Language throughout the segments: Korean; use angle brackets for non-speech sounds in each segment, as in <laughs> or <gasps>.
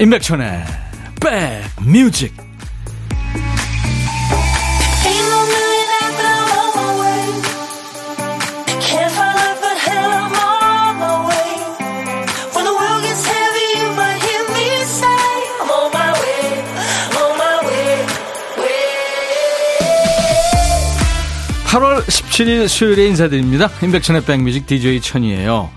임백천의 백뮤직. (8월 17일) 수요일에 인사드립니다. 임백천의 백뮤직 DJ 천이에요.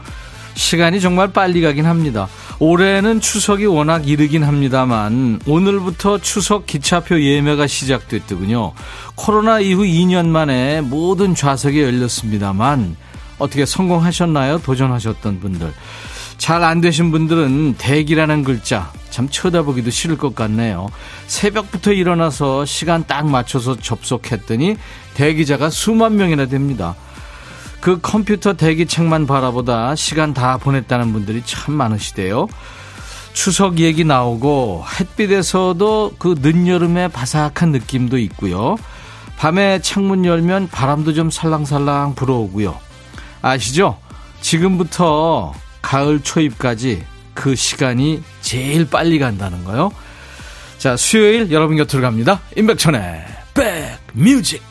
시간이 정말 빨리 가긴 합니다 올해는 추석이 워낙 이르긴 합니다만 오늘부터 추석 기차표 예매가 시작됐더군요. 코로나 이후 2년 만에 모든 좌석이 열렸습니다만 어떻게 성공하셨나요? 도전하셨던 분들. 잘 안 되신 분들은 대기라는 글자 참 쳐다보기도 싫을 것 같네요. 새벽부터 일어나서 시간 딱 맞춰서 접속했더니 대기자가 수만 명이나 됩니다. 그 컴퓨터 대기책만 바라보다 시간 다 보냈다는 분들이 참 많으시대요. 추석 얘기 나오고 햇빛에서도 그 늦여름의 바삭한 느낌도 있고요. 밤에 창문 열면 바람도 좀 살랑살랑 불어오고요. 아시죠? 지금부터 가을 초입까지 그 시간이 제일 빨리 간다는 거요. 자, 수요일 여러분 곁으로 갑니다. 임백천의 back music.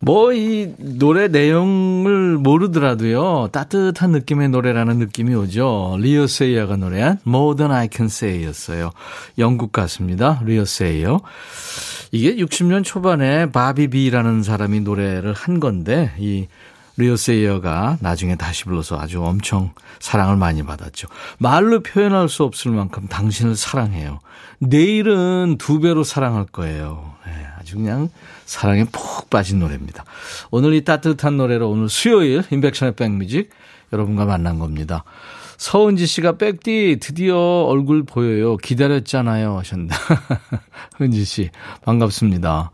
뭐 이 노래 내용을 모르더라도요 따뜻한 느낌의 노래라는 느낌이 오죠. 리오 세이어가 노래한 More Than I Can Say였어요. 영국 가수입니다. 리오 세이어. 이게 60년 초반에 바비 비라는 사람이 노래를 한 건데 이 리오 세이어가 나중에 다시 불러서 아주 엄청 사랑을 많이 받았죠. 말로 표현할 수 없을 만큼 당신을 사랑해요. 내일은 두 배로 사랑할 거예요. 네, 아주 그냥 사랑에 푹 빠진 노래입니다. 오늘 이 따뜻한 노래로 오늘 수요일 인백션의 백뮤직 여러분과 만난 겁니다. 서은지 씨가 백디 드디어 얼굴 보여요. 기다렸잖아요 하셨는데. <laughs> 은지 씨 반갑습니다.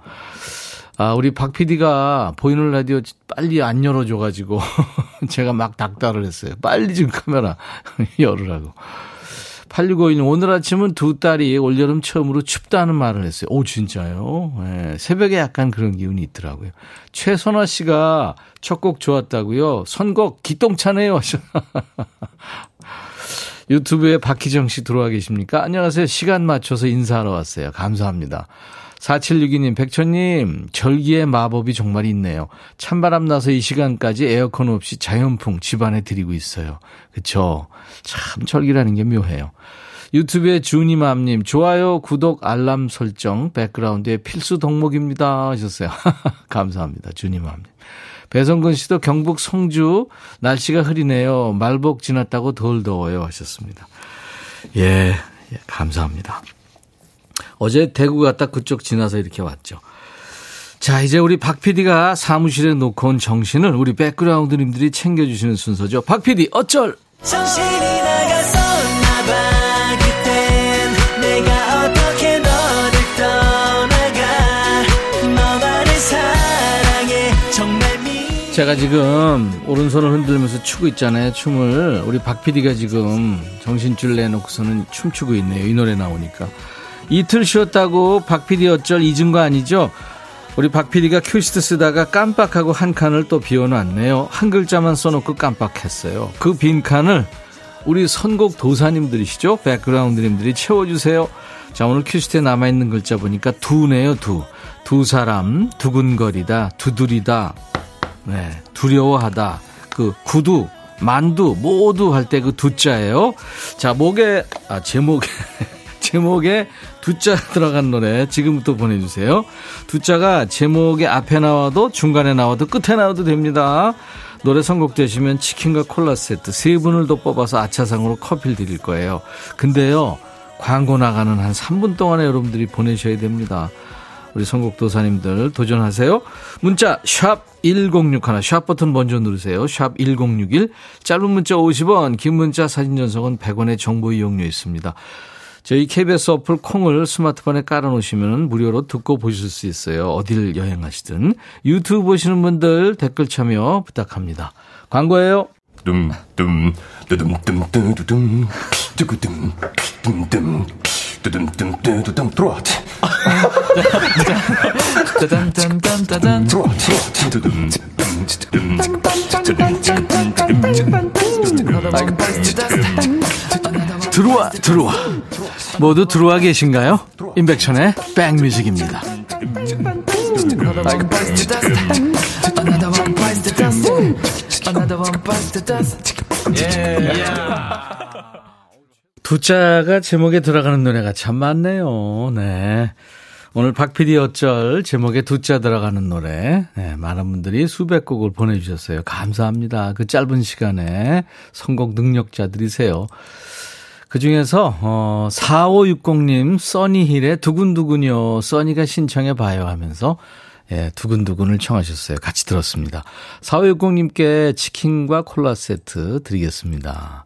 아, 우리 박 PD가 보이는 라디오 빨리 안 열어줘가지고 <laughs> 제가 막 닥달을 했어요. 빨리 좀 카메라 <laughs> 열으라고. 8651님, 오늘 아침은 두 딸이 올여름 처음으로 춥다는 말을 했어요. 오, 진짜요? 네, 새벽에 약간 그런 기운이 있더라고요. 최선화 씨가 첫 곡 좋았다고요? 선곡 기똥차네요. <laughs> 유튜브에 박희정 씨 들어와 계십니까? 안녕하세요. 시간 맞춰서 인사하러 왔어요. 감사합니다. 4762님, 백천님, 절기의 마법이 정말 있네요. 찬바람 나서 이 시간까지 에어컨 없이 자연풍 집안에 드리고 있어요. 그쵸? 참 절기라는 게 묘해요. 유튜브에 주니맘님, 좋아요, 구독, 알람 설정, 백그라운드의 필수 덕목입니다. 하셨어요. <laughs> 감사합니다. 주니맘님. 배성근 씨도 경북 성주, 날씨가 흐리네요. 말복 지났다고 덜 더워요. 하셨습니다. 예, 예 감사합니다. 어제 대구 갔다 그쪽 지나서 이렇게 왔죠. 자, 이제 우리 박 PD가 사무실에 놓고 온 정신을 우리 백그라운드님들이 챙겨주시는 순서죠. 박 PD, 어쩔! 정신이 제가 지금 오른손을 흔들면서 추고 있잖아요. 춤을. 우리 박 PD가 지금 정신줄 내놓고서는 춤추고 있네요. 이 노래 나오니까. 이틀 쉬었다고 박 PD 어쩔 잊은 거 아니죠? 우리 박 PD가 큐시트 쓰다가 깜빡하고 한 칸을 또 비워놨네요. 한 글자만 써놓고 깜빡했어요. 그 빈 칸을 우리 선곡 도사님들이시죠? 백그라운드님들이 채워주세요. 자, 오늘 큐시트에 남아있는 글자 보니까 두네요, 두. 두 사람, 두근거리다, 두드리다, 네, 두려워하다, 그 구두, 만두, 모두 할 때 그 두자예요. 자, 목에, 아, 제목에. <laughs> 제목에 두자 <laughs> 들어간 노래 지금부터 보내주세요. 두자가 제목의 앞에 나와도 중간에 나와도 끝에 나와도 됩니다. 노래 선곡되시면 치킨과 콜라 세트 세 분을 더 뽑아서 아차상으로 커피를 드릴 거예요. 근데요, 광고 나가는 한 3분 동안에 여러분들이 보내셔야 됩니다. 우리 선곡도사님들 도전하세요. 문자 샵 1061, 샵 버튼 먼저 누르세요. 샵 1061, 짧은 문자 50원, 긴 문자 사진 전송은 100원의 정보 이용료 있습니다. 저희 KBS 어플 콩을 스마트폰에 깔아놓으시면 무료로 듣고 보실 수 있어요. 어딜 여행하시든. 유튜브 보시는 분들 댓글 참여 부탁합니다. 광고예요. 둠둠 뚜둠뚜둠뚜둠 뚜구둠 둠둠 뚜둠뚜둠뚜둠 들어와 짜잔짠짠짠짠 들어와 뚜둠 뚜둠 들어와 들어와 모두 들어와 계신가요? 임백천의 백뮤직입니다 두 자가 제목에 들어가는 노래가 참 많네요. 네. 오늘 박PD 어쩔 제목에 두자 들어가는 노래. 네, 많은 분들이 수백 곡을 보내주셨어요. 감사합니다. 그 짧은 시간에 선곡 능력자들이세요. 그 중에서, 어, 4560님, 써니힐의 두근두근요. 써니가 신청해 봐요 하면서, 예, 두근두근을 청하셨어요. 같이 들었습니다. 4560님께 치킨과 콜라 세트 드리겠습니다.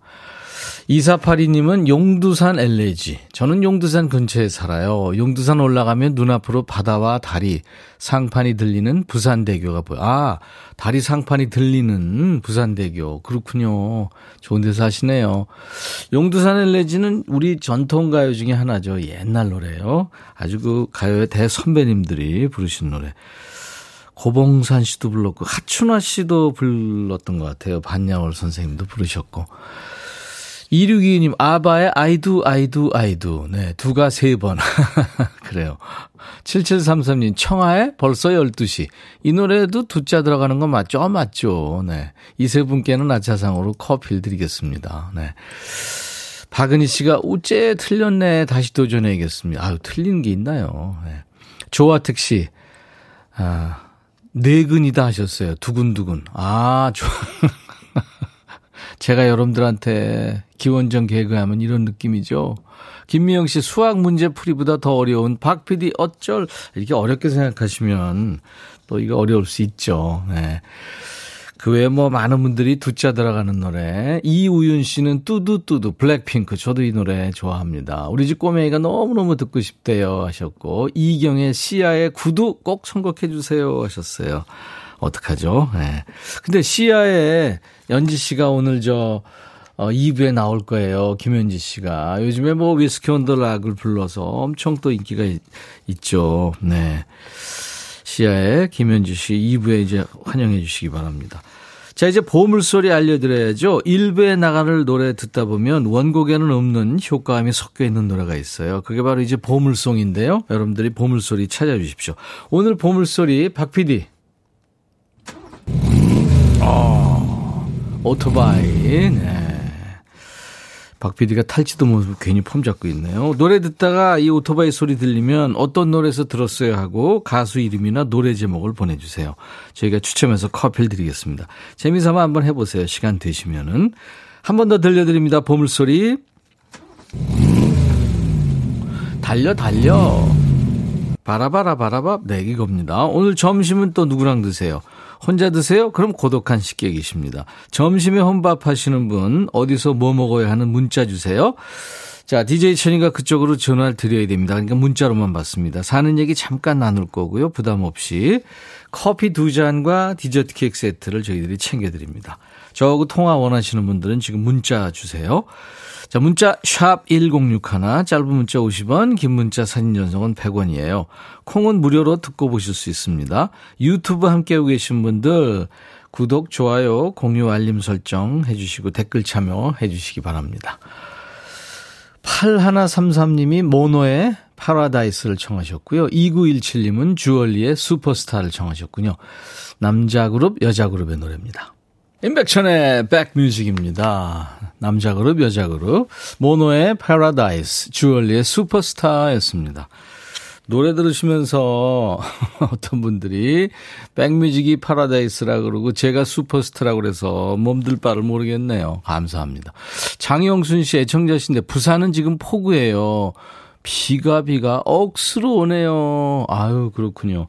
2482님은 용두산 엘레지. 저는 용두산 근처에 살아요. 용두산 올라가면 눈앞으로 바다와 다리, 상판이 들리는 부산대교가 보여. 아, 다리 상판이 들리는 부산대교. 그렇군요. 좋은 데서 하시네요. 용두산 엘레지는 우리 전통가요 중에 하나죠. 옛날 노래요. 아주 그 가요의 대선배님들이 부르신 노래. 고봉산 씨도 불렀고, 하춘화 씨도 불렀던 것 같아요. 반야월 선생님도 부르셨고. 2622님, 아바의 아이두, 아이두, 아이두. 네, 두가 세 번. <laughs> 그래요. 7733님, 청하의 벌써 12시. 이 노래도 두자 들어가는 거 맞죠? 어, 맞죠. 네. 이 세 분께는 아차상으로 커피를 드리겠습니다. 네. 박은희 씨가 우째 틀렸네. 다시 도전해야겠습니다. 아유, 틀린 게 있나요? 네. 조화특 씨, 아, 네근이다 하셨어요. 두근두근. 아, 좋아. <laughs> 제가 여러분들한테 기원전 개그하면 이런 느낌이죠. 김미영 씨 수학 문제 풀이보다 더 어려운 박 PD 어쩔 이렇게 어렵게 생각하시면 또 이거 어려울 수 있죠. 네. 그 외에 뭐 많은 분들이 두자 들어가는 노래. 이우윤 씨는 뚜두뚜두 블랙핑크. 저도 이 노래 좋아합니다. 우리 집 꼬맹이가 너무너무 듣고 싶대요 하셨고 이경의 시아의 구두 꼭 선곡해 주세요 하셨어요. 어떡하죠? 네. 근데 시아의 연지 씨가 오늘 저 어, 2부에 나올 거예요. 김현지 씨가. 요즘에 뭐 위스키 온 더 락을 불러서 엄청 또 인기가 있, 있죠. 네. 시아의 김현지 씨 2부에 이제 환영해 주시기 바랍니다. 자, 이제 보물소리 알려드려야죠. 1부에 나가는 노래 듣다 보면 원곡에는 없는 효과음이 섞여 있는 노래가 있어요. 그게 바로 이제 보물송인데요. 여러분들이 보물소리 찾아주십시오. 오늘 보물소리 박 PD. 어, 오토바이. 네. 박 PD가 탈지도 모르고 괜히 폼 잡고 있네요. 노래 듣다가 이 오토바이 소리 들리면 어떤 노래에서 들었어요 하고 가수 이름이나 노래 제목을 보내주세요. 저희가 추첨해서 커피를 드리겠습니다. 재미삼아 한번 해보세요. 시간 되시면은. 한 번 더 들려드립니다. 보물소리. 달려, 달려. 바라바라 바라바 네 이겁니다. 오늘 점심은 또 누구랑 드세요? 혼자 드세요? 그럼 고독한 식객이십니다. 점심에 혼밥 하시는 분 어디서 뭐 먹어야 하는 문자 주세요. 자, DJ 천이가 그쪽으로 전화를 드려야 됩니다. 그러니까 문자로만 받습니다. 사는 얘기 잠깐 나눌 거고요. 부담 없이 커피 두 잔과 디저트 케이크 세트를 저희들이 챙겨 드립니다. 저하고 통화 원하시는 분들은 지금 문자 주세요. 자, 문자 샵 1061, 짧은 문자 50원, 긴 문자 사진 전송은 100원이에요. 콩은 무료로 듣고 보실 수 있습니다. 유튜브 함께하고 계신 분들 구독, 좋아요, 공유, 알림 설정 해주시고 댓글 참여해 주시기 바랍니다. 8133님이 모노의 파라다이스를 청하셨고요. 2917님은 주얼리의 슈퍼스타를 청하셨군요. 남자 그룹, 여자 그룹의 노래입니다. 임백천의 백뮤직입니다. 남자 그룹, 여자 그룹. 모노의 파라다이스, 주얼리의 슈퍼스타였습니다. 노래 들으시면서 <laughs> 어떤 분들이 백뮤직이 파라다이스라 그러고 제가 슈퍼스타라고 그래서 몸들 바를 모르겠네요. 감사합니다. 장영순 씨 애청자신데 부산은 지금 폭우예요. 비가 비가 억수로 오네요. 아유 그렇군요.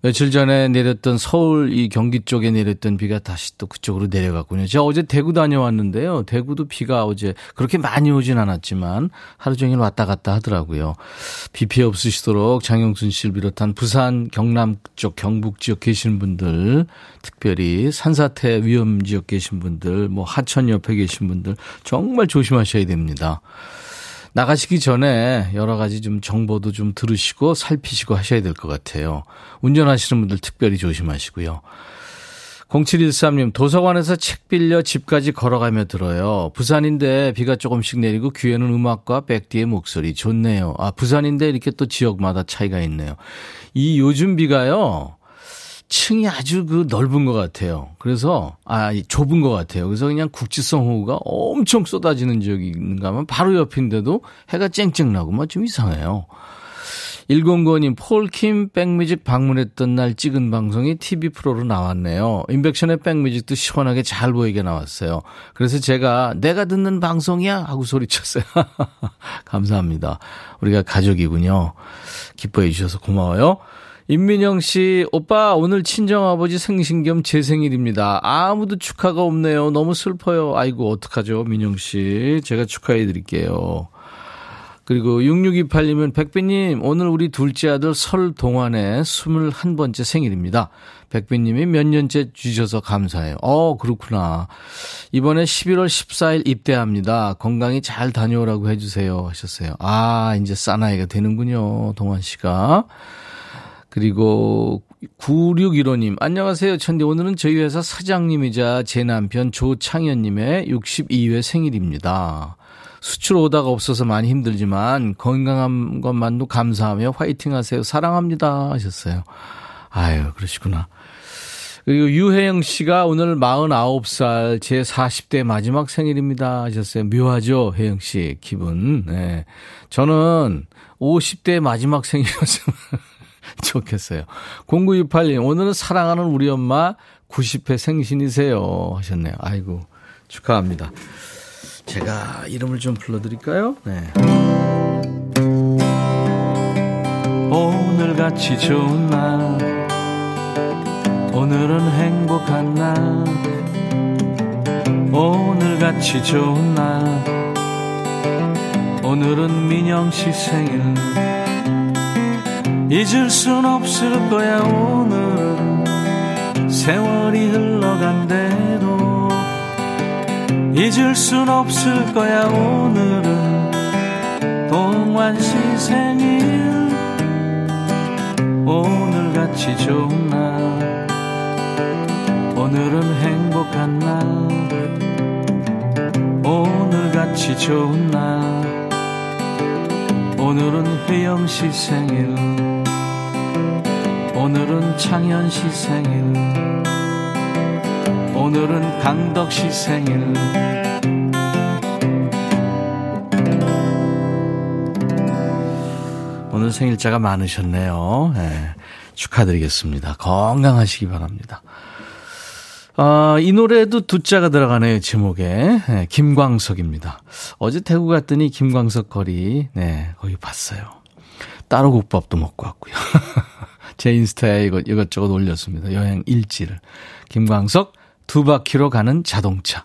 며칠 전에 내렸던 서울 이 경기 쪽에 내렸던 비가 다시 또 그쪽으로 내려갔군요. 제가 어제 대구 다녀왔는데요. 대구도 비가 어제 그렇게 많이 오진 않았지만 하루 종일 왔다 갔다 하더라고요. 비 피해 없으시도록 장영순 씨를 비롯한 부산, 경남 쪽, 경북 지역 계신 분들, 특별히 산사태 위험 지역 계신 분들, 뭐 하천 옆에 계신 분들 정말 조심하셔야 됩니다. 나가시기 전에 여러 가지 좀 정보도 좀 들으시고 살피시고 하셔야 될 것 같아요. 운전하시는 분들 특별히 조심하시고요. 0713님, 도서관에서 책 빌려 집까지 걸어가며 들어요. 부산인데 비가 조금씩 내리고 귀에는 음악과 백디의 목소리 좋네요. 아, 부산인데 이렇게 또 지역마다 차이가 있네요. 이 요즘 비가요, 층이 아주 그 넓은 것 같아요. 그래서, 아, 좁은 것 같아요. 그래서 그냥 국지성 호우가 엄청 쏟아지는 지역이 있는가 하면 바로 옆인데도 해가 쨍쨍 나고 뭐좀 이상해요. 109님, 폴킴 백뮤직 방문했던 날 찍은 방송이 TV 프로로 나왔네요. 인백션의 백뮤직도 시원하게 잘 보이게 나왔어요. 그래서 제가 내가 듣는 방송이야? 하고 소리쳤어요. <laughs> 감사합니다. 우리가 가족이군요. 기뻐해 주셔서 고마워요. 임민영 씨, 오빠, 오늘 친정아버지 생신 겸 제 생일입니다. 아무도 축하가 없네요. 너무 슬퍼요. 아이고, 어떡하죠, 민영 씨. 제가 축하해 드릴게요. 그리고 6628님은 백비님, 오늘 우리 둘째 아들 설 동안에 21번째 생일입니다. 백비님이 몇 년째 주셔서 감사해요. 어, 그렇구나. 이번에 11월 14일 입대합니다. 건강히 잘 다녀오라고 해주세요. 하셨어요. 아, 이제 싸나이가 되는군요. 동환 씨가. 그리고 9615님, 안녕하세요. 천디. 오늘은 저희 회사 사장님이자 제 남편 조창현님의 62회 생일입니다. 수출 오다가 없어서 많이 힘들지만 건강한 것만도 감사하며 화이팅 하세요. 사랑합니다. 하셨어요. 아유, 그러시구나. 그리고 유혜영 씨가 오늘 49살 제 40대 마지막 생일입니다. 하셨어요. 묘하죠? 혜영 씨. 기분. 네. 저는 50대 마지막 생일이었으면 <laughs> <laughs> 좋겠어요. 0968님, 오늘은 사랑하는 우리 엄마 90회 생신이세요. 하셨네요. 아이고, 축하합니다. 제가 이름을 좀 불러드릴까요? 네. 오늘 같이 좋은 날 오늘은 행복한 날 오늘 같이 좋은 날 오늘은 민영 씨 생일 잊을 순 없을 거야 오늘 세월이 흘러간 대로 잊을 순 없을 거야 오늘은. 동환 씨 생일 오늘같이 좋은 날. 오늘은 행복한 날. 오늘같이 좋은 날. 오늘은 혜영 씨 생일 오늘은 창현 씨 생일 오늘은 강덕 씨 생일 오늘 생일자가 많으셨네요. 네, 축하드리겠습니다. 건강하시기 바랍니다. 어, 이 노래도 두 자가 들어가네요, 제목에. 네, 김광석입니다. 어제 대구 갔더니 김광석 거리, 네, 거기 봤어요. 따로 국밥도 먹고 왔고요. <laughs> 제 인스타에 이것, 이것저것 올렸습니다. 여행 일지를. 김광석, 두 바퀴로 가는 자동차.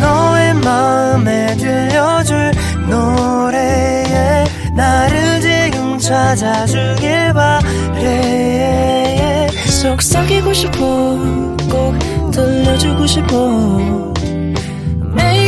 너의 마음에 들려줄 노래에 나를 지금 찾아주길 바래 속삭이고 싶어 꼭 들려주고 싶어 매우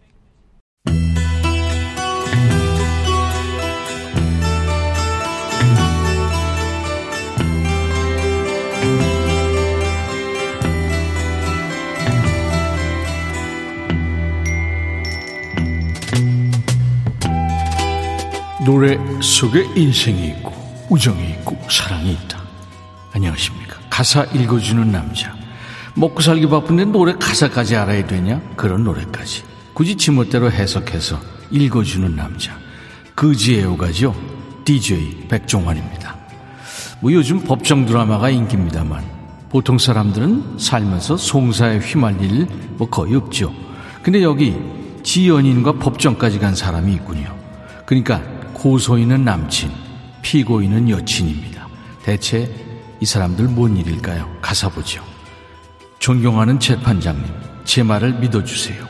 노래 속에 인생이 있고 우정이 있고 사랑이 있다. 안녕하십니까. 가사 읽어주는 남자. 먹고 살기 바쁜데 노래 가사까지 알아야 되냐? 그런 노래까지. 굳이 지멋대로 해석해서 읽어주는 남자. 그지애호가죠. DJ 백종환입니다. 뭐 요즘 법정 드라마가 인기입니다만 보통 사람들은 살면서 송사에 휘말릴 뭐 거의 없죠. 근데 여기 지연인과 법정까지 간 사람이 있군요. 그러니까 고소인은 남친, 피고인은 여친입니다. 대체 이 사람들 뭔 일일까요? 가사 보죠. 존경하는 재판장님, 제 말을 믿어주세요.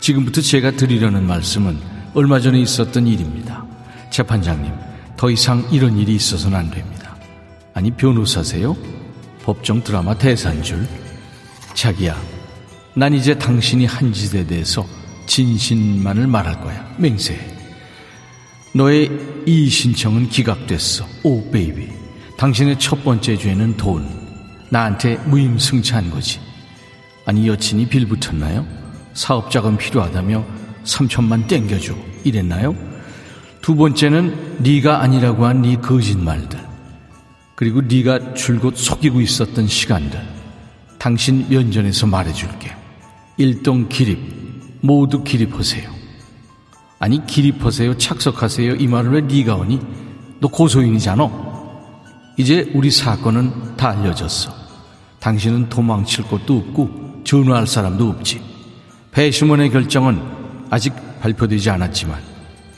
지금부터 제가 드리려는 말씀은 얼마 전에 있었던 일입니다. 재판장님, 더 이상 이런 일이 있어서는 안 됩니다. 아니, 변호사세요? 법정 드라마 대사인 줄? 자기야, 난 이제 당신이 한 짓에 대해서 진실만을 말할 거야. 맹세해. 너의 이 신청은 기각됐어. 오, 베이비. 당신의 첫 번째 죄는 돈. 나한테 무임승차한 거지. 아니, 여친이 빌붙었나요? 사업자금 필요하다며 3천만 땡겨줘. 이랬나요? 두 번째는 네가 아니라고 한 네 거짓말들. 그리고 네가 줄곧 속이고 있었던 시간들. 당신 면전에서 말해줄게. 일동 기립, 모두 기립하세요. 아니 기립하세요, 착석하세요 이 말을 왜 네가 오니? 너 고소인이잖아. 이제 우리 사건은 다 알려졌어. 당신은 도망칠 곳도 없고 전화할 사람도 없지. 배심원의 결정은 아직 발표되지 않았지만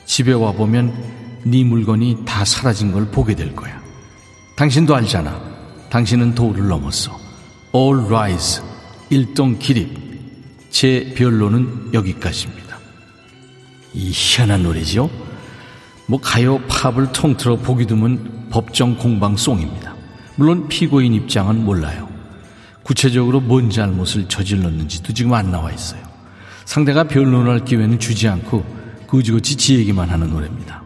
집에 와 보면 네 물건이 다 사라진 걸 보게 될 거야. 당신도 알잖아. 당신은 도를 넘었어. All rise. 일동 기립. 제 변론은 여기까지입니다. 이 희한한 노래죠? 뭐 가요 팝을 통틀어 보기 드문 법정 공방송입니다. 물론 피고인 입장은 몰라요. 구체적으로 뭔 잘못을 저질렀는지도 지금 안 나와 있어요. 상대가 변론할 기회는 주지 않고 그지그지 지 얘기만 하는 노래입니다.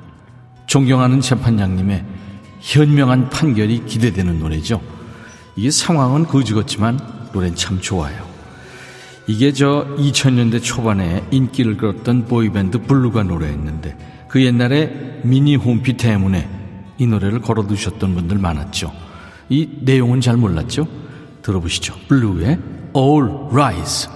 존경하는 재판장님의 현명한 판결이 기대되는 노래죠. 이게 상황은 거지같지만 노래는 참 좋아요. 이게 저 2000년대 초반에 인기를 끌었던 보이밴드 블루의 노래였는데 그 옛날에 미니 홈피 때문에 이 노래를 걸어 두셨던 분들 많았죠. 이 내용은 잘 몰랐죠? 들어보시죠. 블루의 All Rise.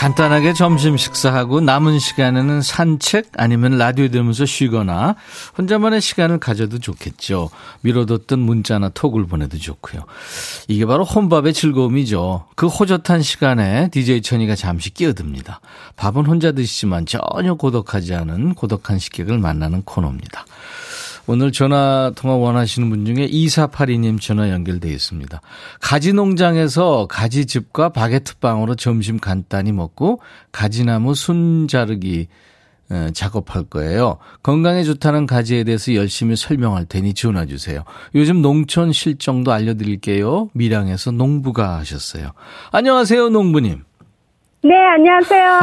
간단하게 점심 식사하고 남은 시간에는 산책 아니면 라디오 들으면서 쉬거나 혼자만의 시간을 가져도 좋겠죠. 미뤄뒀던 문자나 톡을 보내도 좋고요. 이게 바로 혼밥의 즐거움이죠. 그 호젓한 시간에 DJ 천이가 잠시 끼어듭니다. 밥은 혼자 드시지만 전혀 고독하지 않은 고독한 식객을 만나는 코너입니다. 오늘 전화 통화 원하시는 분 중에 2482님 전화 연결되어 있습니다. 가지 농장에서 가지즙과 바게트빵으로 점심 간단히 먹고 가지나무 순 자르기 작업할 거예요. 건강에 좋다는 가지에 대해서 열심히 설명할 테니 전화 주세요. 요즘 농촌 실정도 알려드릴게요. 밀양에서 농부가 하셨어요. 안녕하세요, 농부님. 네, 안녕하세요.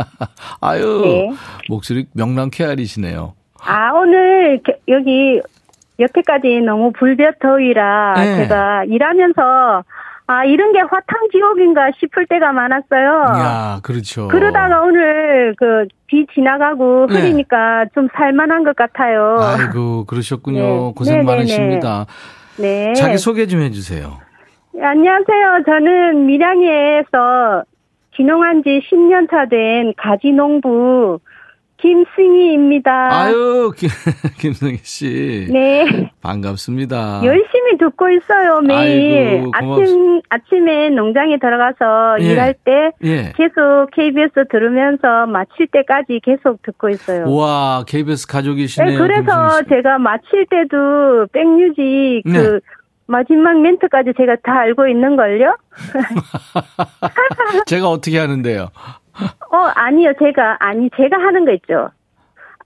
<laughs> 아유, 네. 목소리 명랑케 아리시네요. 아, 오늘 여기 여태까지 너무 불볕 더위라 네. 제가 일하면서 아, 이런 게 화탕 지옥인가 싶을 때가 많았어요. 야, 그렇죠. 그러다가 오늘 그 비 지나가고 네. 흐리니까 네. 좀 살만한 것 같아요. 아이고, 그러셨군요. 네. 고생 네네네. 많으십니다. 네. 자기 소개 좀 해주세요. 안녕하세요. 저는 밀양에서 진농한 지 10년 차 된 가지 농부 김승희입니다. 아유, 김, <laughs> 김승희 씨. 네. 반갑습니다. 열심히 듣고 있어요, 매일. 아이고, 아침, 아침에 농장에 들어가서 예. 일할 때 예. 계속 KBS 들으면서 마칠 때까지 계속 듣고 있어요. 와, KBS 가족이시네요. 네, 그래서 제가 마칠 때도 백뮤직 그 네. 마지막 멘트까지 제가 다 알고 있는 걸요? <laughs> 제가 어떻게 하는데요? 어, 아니요. 제가, 아니, 제가 하는 거 있죠.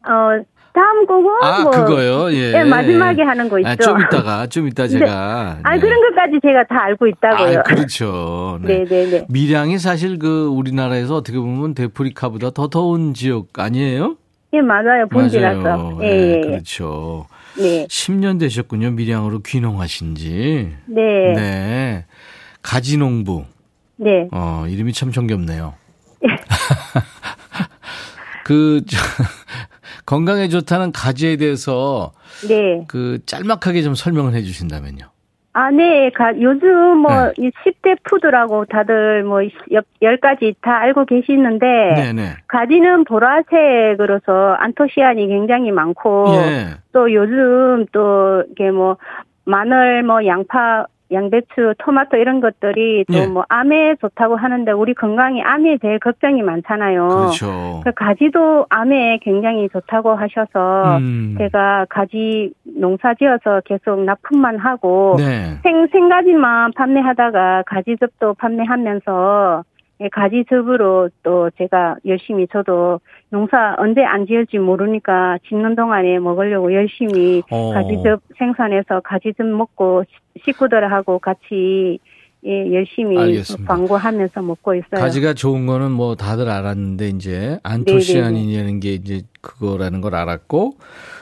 어, 다음 곡은 아, 뭐 그거요? 예. 네, 마지막에 하는 거 있죠. 아, 좀 이따가, 좀 이따 제가. 네. 아, 네. 그런 것까지 제가 다 알고 있다고요. 아, 그렇죠. <laughs> 네. 네, 네, 네. 밀양이 사실 그 우리나라에서 어떻게 보면 데프리카보다 더 더운 지역 아니에요? 예, 맞아요. 본지라서. 예, 네, 예, 그렇죠. 네. 10년 되셨군요. 밀양으로 귀농하신 지. 네. 네. 가지농부. 네. 어, 이름이 참 정겹네요. <laughs> 그, 저, <laughs> 건강에 좋다는 가지에 대해서. 네. 그, 짤막하게 좀 설명을 해 주신다면요. 아, 네. 가, 요즘 뭐, 네. 10대 푸드라고 다들 뭐, 10가지 다 알고 계시는데. 네네. 네. 가지는 보라색으로서 안토시안이 굉장히 많고. 예. 또 요즘 또, 이게 뭐, 마늘, 뭐, 양파, 양배추, 토마토 이런 것들이 또뭐 예. 암에 좋다고 하는데 우리 건강이 암에 대해 걱정이 많잖아요. 그렇죠. 그 가지도 암에 굉장히 좋다고 하셔서 음. 제가 가지 농사지어서 계속 납품만 하고 네. 생 생가지만 판매하다가 가지즙도 판매하면서 예, 가지즙으로 또 제가 열심히 저도 농사 언제 안 지을지 모르니까 짓는 동안에 먹으려고 열심히 어. 가지즙 생산해서 가지즙 먹고 식구들하고 같이 예, 열심히 알겠습니다. 광고하면서 먹고 있어요. 가지가 좋은 거는 뭐 다들 알았는데 이제 안토시아닌이라는 게 이제 그거라는 걸 알았고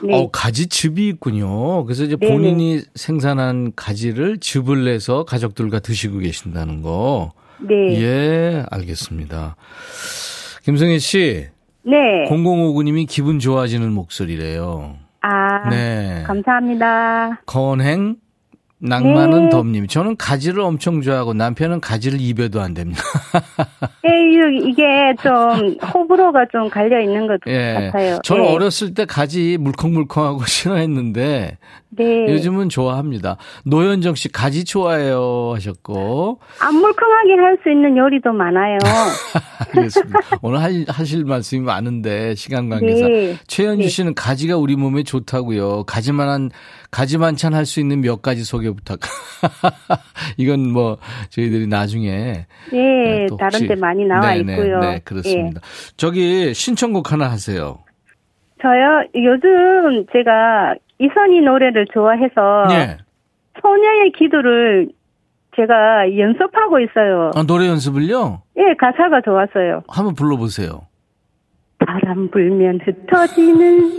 네. 어, 가지즙이 있군요. 그래서 이제 본인이 네네. 생산한 가지를 즙을 내서 가족들과 드시고 계신다는 거. 네. 예, 알겠습니다. 김성희 씨. 네. 0059님이 기분 좋아지는 목소리래요. 아. 네. 감사합니다. 건행 낭만은 네. 덥님. 저는 가지를 엄청 좋아하고 남편은 가지를 입에도 안 됩니다. <laughs> 에이, 이게 좀 호불호가 좀 갈려 있는 것 예. 같아요. 저는 네. 어렸을 때 가지 물컹물컹하고 <laughs> 싫어했는데 네. 요즘은 좋아합니다. 노현정 씨 가지 좋아해요 하셨고. 안 물컹하게 할 수 있는 요리도 많아요. <laughs> 알겠습니다. 오늘 하, 하실 말씀이 많은데 시간 관계상 네. 최현주 네. 씨는 가지가 우리 몸에 좋다고요. 가지만한 가지 반찬 할 수 있는 몇 가지 소개 부탁. <laughs> 이건 뭐 저희들이 나중에 네, 네 다른 데 많이 나와 네네, 네, 있고요. 네, 그렇습니다. 네. 저기 신청곡 하나 하세요. 저요 요즘 제가 이선희 노래를 좋아해서 네. 소녀의 기도를 제가 연습하고 있어요. 아, 노래 연습을요? 예, 가사가 좋았어요. 한번 불러보세요. 바람 불면 흩어지는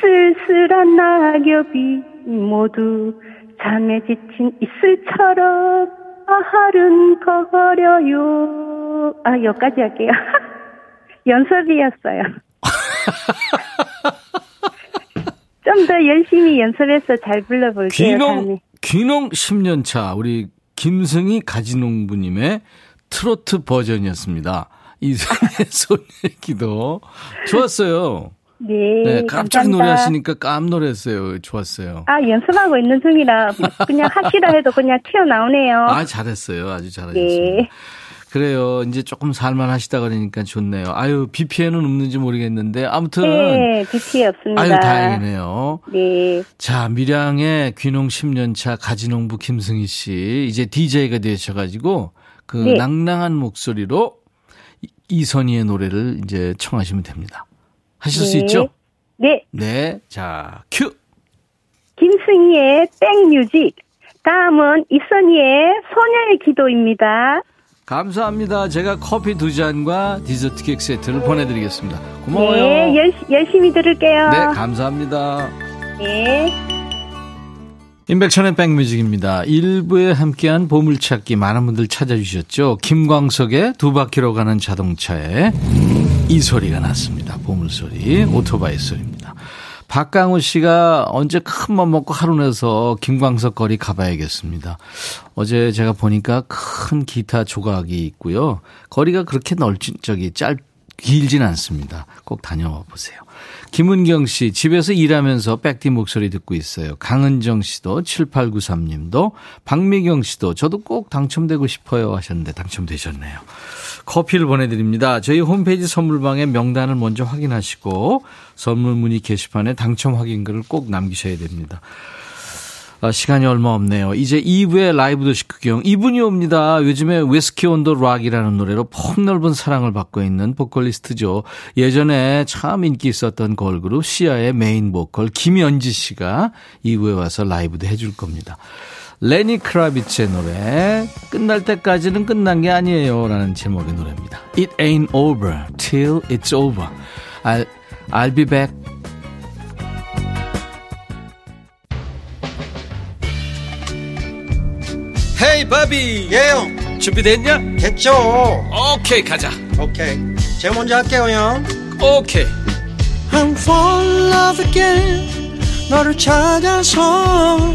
쓸쓸한 낙엽이 모두 잠에 지친 이슬처럼 아하른 거려요. 아, 여기까지 할게요. <laughs> 연습이었어요. <laughs> 좀 더 열심히 연습해서 잘 불러볼게요. 귀농, 귀농 10년 차, 우리 김승희 가지농부님의 트로트 버전이었습니다. 이승의 손의 <laughs> 기도. 좋았어요. 네. 네 깜짝 노래하시니까 깜놀했어요. 좋았어요. 아, 연습하고 있는 중이라 그냥 하시라 해도 그냥 튀어나오네요. 아, 잘했어요. 아주 잘하셨습니다. 네. 그래요. 이제 조금 살만 하시다 그러니까 좋네요. 아유, 비 피해는 없는지 모르겠는데 아무튼 네, 비 피해 없습니다. 아유, 다행이네요. 네. 자, 밀양의 귀농 10년 차 가지농부 김승희 씨 이제 DJ가 되셔 가지고 그 네. 낭낭한 목소리로 이선희의 노래를 이제 청하시면 됩니다. 하실 네. 수 있죠? 네. 네. 자, 큐. 김승희의 백뮤직. 다음은 이선희의 소녀의 기도입니다. 감사합니다. 제가 커피 두 잔과 디저트 케이크 세트를 보내드리겠습니다. 고마워요. 네, 열, 열심히 들을게요. 네, 감사합니다. 네. 임백천의 백뮤직입니다. 1부에 함께한 보물찾기 많은 분들 찾아주셨죠. 김광석의 두 바퀴로 가는 자동차에 이 소리가 났습니다. 보물소리, 오토바이 소리입니다. 박강우 씨가 언제 큰 맘 먹고 하루 내서 김광석 거리 가봐야겠습니다. 어제 제가 보니까 큰 기타 조각이 있고요. 거리가 그렇게 넓진, 저기 짧, 길진 않습니다. 꼭 다녀와 보세요. 김은경 씨, 집에서 일하면서 백디 목소리 듣고 있어요. 강은정 씨도, 7893님도, 박미경 씨도, 저도 꼭 당첨되고 싶어요 하셨는데 당첨되셨네요. 커피를 보내드립니다. 저희 홈페이지 선물방에 명단을 먼저 확인하시고, 선물 문의 게시판에 당첨 확인글을 꼭 남기셔야 됩니다. 아, 시간이 얼마 없네요. 이제 2부의 라이브 도시 구경. 이분이 옵니다. 요즘에 위스키 on the rock이라는 노래로 폭넓은 사랑을 받고 있는 보컬리스트죠. 예전에 참 인기 있었던 걸그룹 씨야의 메인 보컬 김연지 씨가 2부에 와서 라이브도 해줄 겁니다. 레니 크라비츠의 노래 끝날 때까지는 끝난 게 아니에요 라는 제목의 노래입니다. It ain't over till it's over. I'll, I'll be back. 헤이 바비 예영 준비됐냐? 됐죠 오케이 가자 오케이 제가 먼저 할게요 형 오케이 I'm fall in love again 너를 찾아서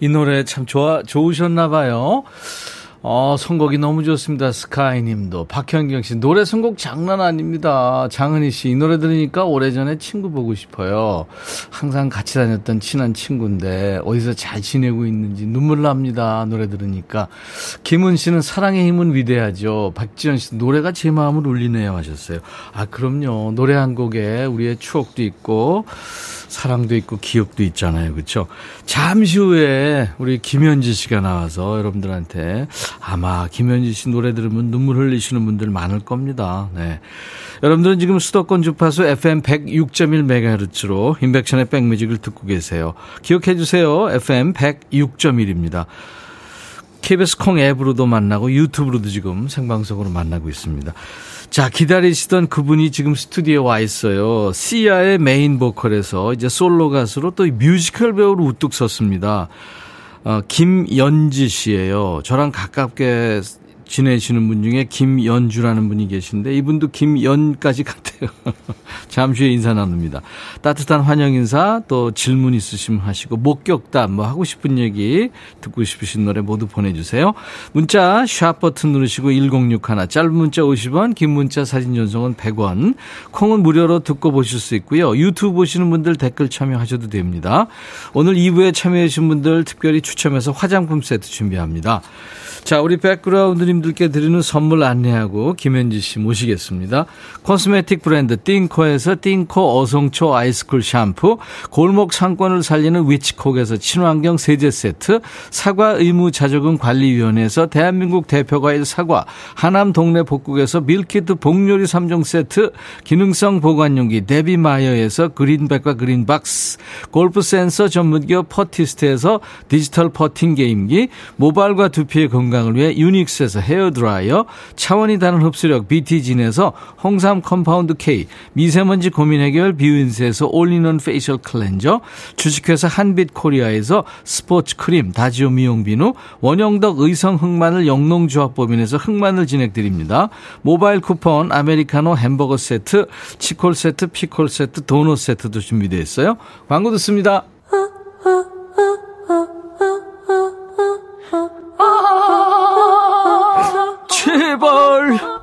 이 노래 참 좋아, 좋으셨나 봐요. 어, 선곡이 너무 좋습니다. 스카이 님도. 박현경 씨, 노래 선곡 장난 아닙니다. 장은희 씨, 이 노래 들으니까 오래전에 친구 보고 싶어요. 항상 같이 다녔던 친한 친구인데, 어디서 잘 지내고 있는지 눈물 납니다. 노래 들으니까. 김은 씨는 사랑의 힘은 위대하죠. 박지현 씨, 노래가 제 마음을 울리네요. 하셨어요. 아, 그럼요. 노래 한 곡에 우리의 추억도 있고, 사랑도 있고 기억도 있잖아요. 그렇죠? 잠시 후에 우리 김연지 씨가 나와서 여러분들한테 아마 김연지 씨 노래 들으면 눈물 흘리시는 분들 많을 겁니다. 네. 여러분들은 지금 수도권 주파수 FM 106.1MHz로 임백천의 백뮤직을 듣고 계세요. 기억해 주세요. FM 106.1입니다. KBS 콩 앱으로도 만나고 유튜브로도 지금 생방송으로 만나고 있습니다. 자, 기다리시던 그분이 지금 스튜디오에 와 있어요. 씨야의 메인 보컬에서 이제 솔로 가수로 또 뮤지컬 배우로 우뚝 섰습니다. 어, 김연지 씨예요. 저랑 가깝게 지내시는 분 중에 김연주라는 분이 계신데 이분도 김연까지 같아요. <laughs> 잠시 후에 인사 나눕니다. 따뜻한 환영 인사 또 질문 있으시면 하시고 목격담 뭐 하고 싶은 얘기 듣고 싶으신 노래 모두 보내주세요. 문자 샵 버튼 누르시고 1061 짧은 문자 50원 긴 문자 사진 전송은 100원 콩은 무료로 듣고 보실 수 있고요. 유튜브 보시는 분들 댓글 참여하셔도 됩니다. 오늘 2부에 참여해 주신 분들 특별히 추첨해서 화장품 세트 준비합니다. 자, 우리 백그라운드님들께 드리는 선물 안내하고 김연지 씨 모시겠습니다. 코스메틱 브랜드 띵코에서 띵코 어성초 아이스쿨 샴푸, 골목 상권을 살리는 위치콕에서 친환경 세제 세트, 사과 의무자조금 관리위원회에서 대한민국 대표과일 사과, 하남 동네 복국에서 밀키트 복요리 3종 세트, 기능성 보관용기 데비마이어에서 그린백과 그린박스, 골프 센서 전문기업 퍼티스트에서 디지털 퍼팅 게임기, 모발과 두피의 건강 건강을 위해 유닉스에서 헤어드라이어, 차원이 다른 흡수력 BT진에서 홍삼 compound K, 미세먼지 고민 해결 뷰인스에서 올리는 facial cleanser, 주식회사 한빛코리아에서 스포츠 크림 다지오 미용 비누, 원형덕 의성 흑마늘 영농조합법인에서 흑마늘 진액 드립니다. 모바일 쿠폰, 아메리카노 햄버거 세트, 치콜 세트, 피콜 세트, 도넛 세트도 준비되어 있어요. 광고 듣습니다.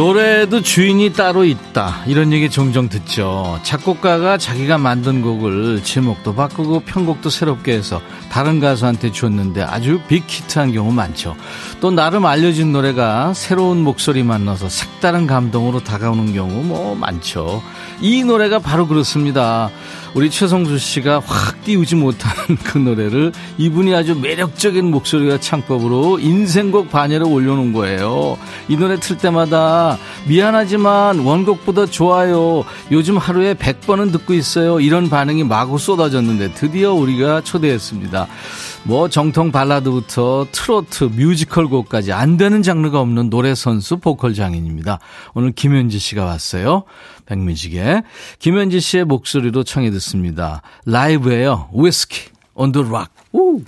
노래도 주인이 따로 있다. 이런 얘기 종종 듣죠. 작곡가가 자기가 만든 곡을 제목도 바꾸고 편곡도 새롭게 해서 다른 가수한테 줬는데 아주 빅히트한 경우 많죠. 또 나름 알려진 노래가 새로운 목소리 만나서 색다른 감동으로 다가오는 경우 뭐 많죠. 이 노래가 바로 그렇습니다. 우리 최성수 씨가 확 띄우지 못하는 그 노래를 이분이 아주 매력적인 목소리와 창법으로 인생곡 반열에 올려놓은 거예요. 이 노래 틀 때마다 미안하지만 원곡보다 좋아요. 요즘 하루에 100번은 듣고 있어요. 이런 반응이 마구 쏟아졌는데 드디어 우리가 초대했습니다. 뭐 정통 발라드부터 트로트, 뮤지컬 곡까지 안 되는 장르가 없는 노래 선수 보컬 장인입니다. 오늘 김연지 씨가 왔어요. 백뮤직에 김연지 씨의 목소리로 청해 듣습니다. 라이브예요. 위스키 on the rock. 우.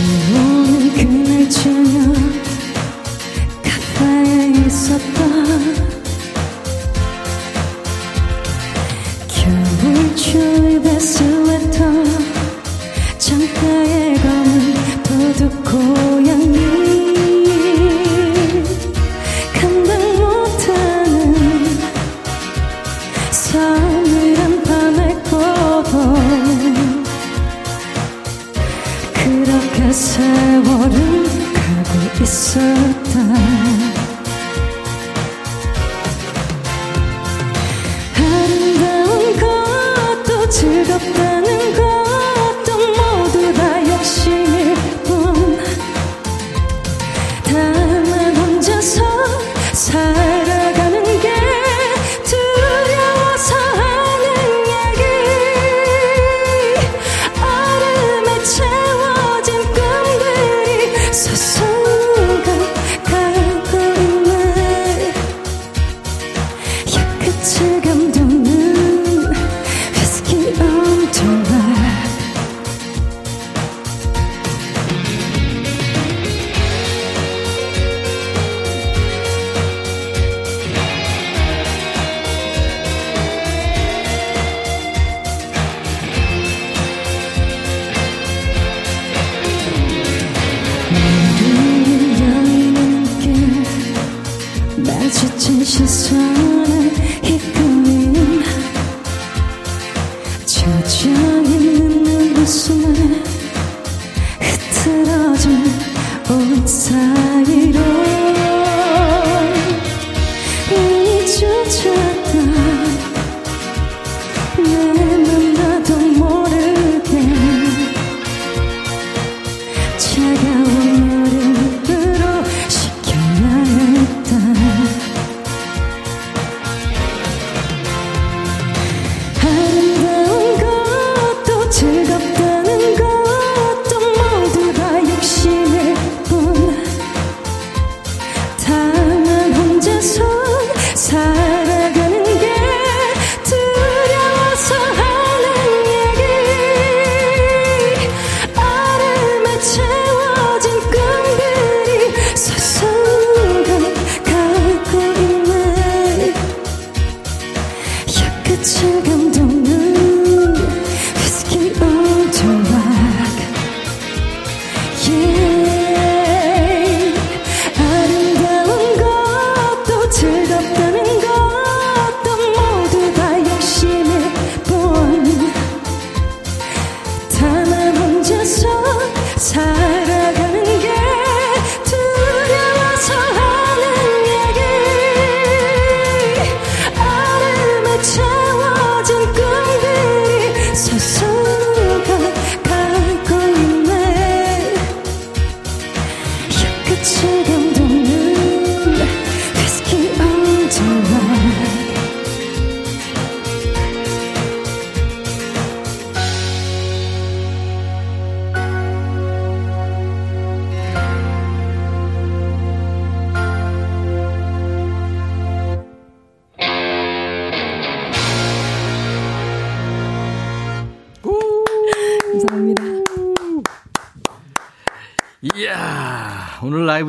비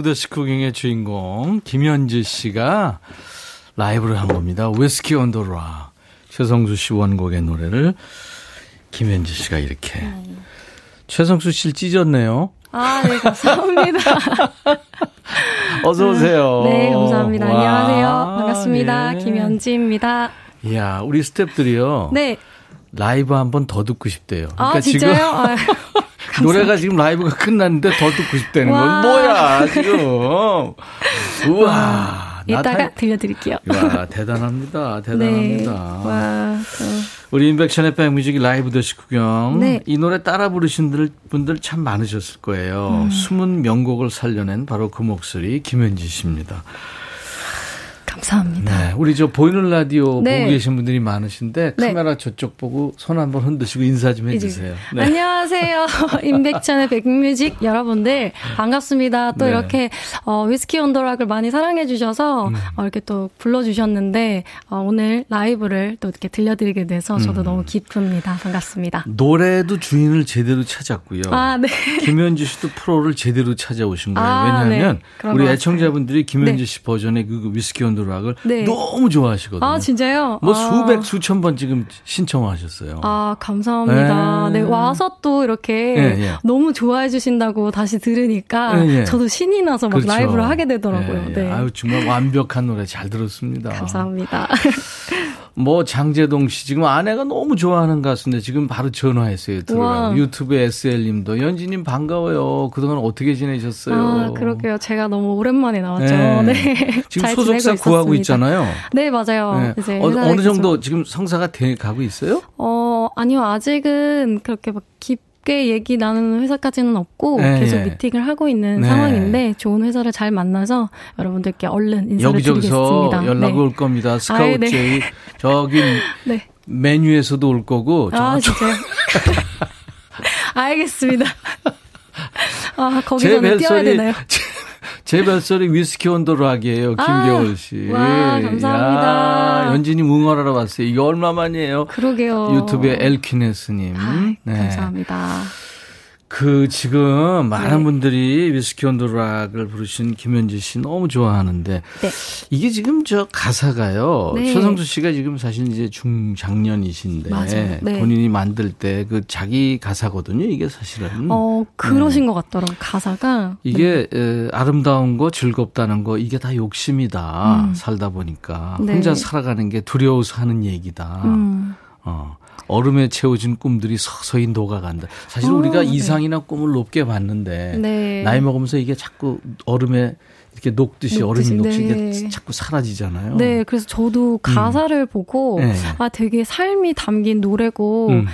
라이브 도시 구경의 주인공, 김연지 씨가 라이브를 한 겁니다. 위스키 on the rock. 최성수 씨 원곡의 노래를 김연지 씨가 이렇게. 최성수 씨를 찢었네요. 아, 네, 감사합니다. <laughs> 어서 오세요. 네, 감사합니다. 와, 안녕하세요. 반갑습니다. 네. 김연지입니다. 이야, 우리 스탭들이요. 네. 라이브 한 번 더 듣고 싶대요. 그러니까 아, 진짜요? 아, 지금 <laughs> 노래가 지금 라이브가 끝났는데 더 듣고 싶다는 건 와. 뭐야, 지금. 우와. 나 이따가 다- 들려드릴게요. 와, 대단합니다. <laughs> 네. 대단합니다. 와, 또 우리 임백천의 백뮤직 라이브 도시 구경. 네. 이 노래 따라 부르신 분들 참 많으셨을 거예요. 음. 숨은 명곡을 살려낸 바로 그 목소리 김연지 씨입니다. 감사합니다. 네, 우리 저 보이는 라디오 네. 보고 계신 분들이 많으신데 네. 카메라 저쪽 보고 손 한번 흔드시고 인사 좀 해주세요. 네. 안녕하세요, <laughs> 임백천의 백뮤직 여러분들 반갑습니다. 또 네. 이렇게 어, 위스키 온더락을 많이 사랑해 주셔서 음. 어, 이렇게 또 불러주셨는데 어, 오늘 라이브를 또 이렇게 들려드리게 돼서 저도 음. 너무 기쁩니다. 반갑습니다. 노래도 주인을 제대로 찾았고요. 아, 네. 김현주 씨도 프로를 제대로 찾아오신 거예요. 아, 왜냐하면 네. 우리 애청자분들이 김현주 씨 버전의 그 위스키 온더락 락을 네. 너무 좋아하시거든요. 아, 진짜요? 뭐 아. 수백, 수천 번 지금 신청하셨어요. 아, 감사합니다. 네, 네 와서 또 이렇게 네, 네. 너무 좋아해 주신다고 다시 들으니까 네, 저도 신이 나서 막 그렇죠. 라이브를 하게 되더라고요. 네. 아유, 정말 완벽한 노래 잘 들었습니다. 감사합니다. <laughs> 뭐 장재동 씨 지금 아내가 너무 좋아하는 가수인데 지금 바로 전화했어요. 들어가 유튜브 SL님도 연지님 반가워요. 그동안 어떻게 지내셨어요? 아 그러게요. 제가 너무 오랜만에 나왔죠. 네. 네. 지금 소속사 구하고 있잖아요. 네 맞아요. 네. 이제 어, 느 정도 지금 성사가 돼 가고 있어요? 어 아니요 아직은 그렇게 막 깊. 게 얘기 나누는 회사까지는 없고 네, 계속 네. 미팅을 하고 있는 네. 상황인데 좋은 회사를 잘 만나서 여러분들께 얼른 인사를 여기저기서 드리겠습니다. 연락 네. 올 겁니다. 스카우트 네. 제이 저기 <laughs> 네. 메뉴에서도 올 거고. 아 진짜요? <laughs> <laughs> 알겠습니다. 아 거기서는 뛰어야 되나요? 제 뱃소리 위스키 온도락이에요. 아, 김겨울 씨. 아, 와, 감사합니다. 야, 연진이 웅얼하러 왔어요. 이게 얼마만이에요? 그러게요. 유튜브에 엘퀴네스님. 아, 네. 감사합니다. 그 지금 많은 네. 분들이 위스키 온도락을 부르신 김현지 씨 너무 좋아하는데 네. 이게 지금 저 가사가요. 네. 최성수 씨가 지금 사실 이제 중장년이신데 네. 본인이 만들 때 그 자기 가사거든요. 이게 사실은. 어 그러신 네. 것 같더라고 가사가. 이게 네. 에, 아름다운 거 즐겁다는 거 이게 다 욕심이다. 음. 살다 보니까 혼자 살아가는 게 두려워서 하는 얘기다. 음. 어. 얼음에 채워진 꿈들이 서서히 녹아간다. 사실 어, 우리가 네. 이상이나 꿈을 높게 봤는데 네. 나이 먹으면서 이게 자꾸 얼음에 이렇게 녹듯이, 녹듯이 얼음이 녹듯이 네. 자꾸 사라지잖아요. 네, 그래서 저도 음. 가사를 음. 보고 네. 아 되게 삶이 담긴 노래고 음.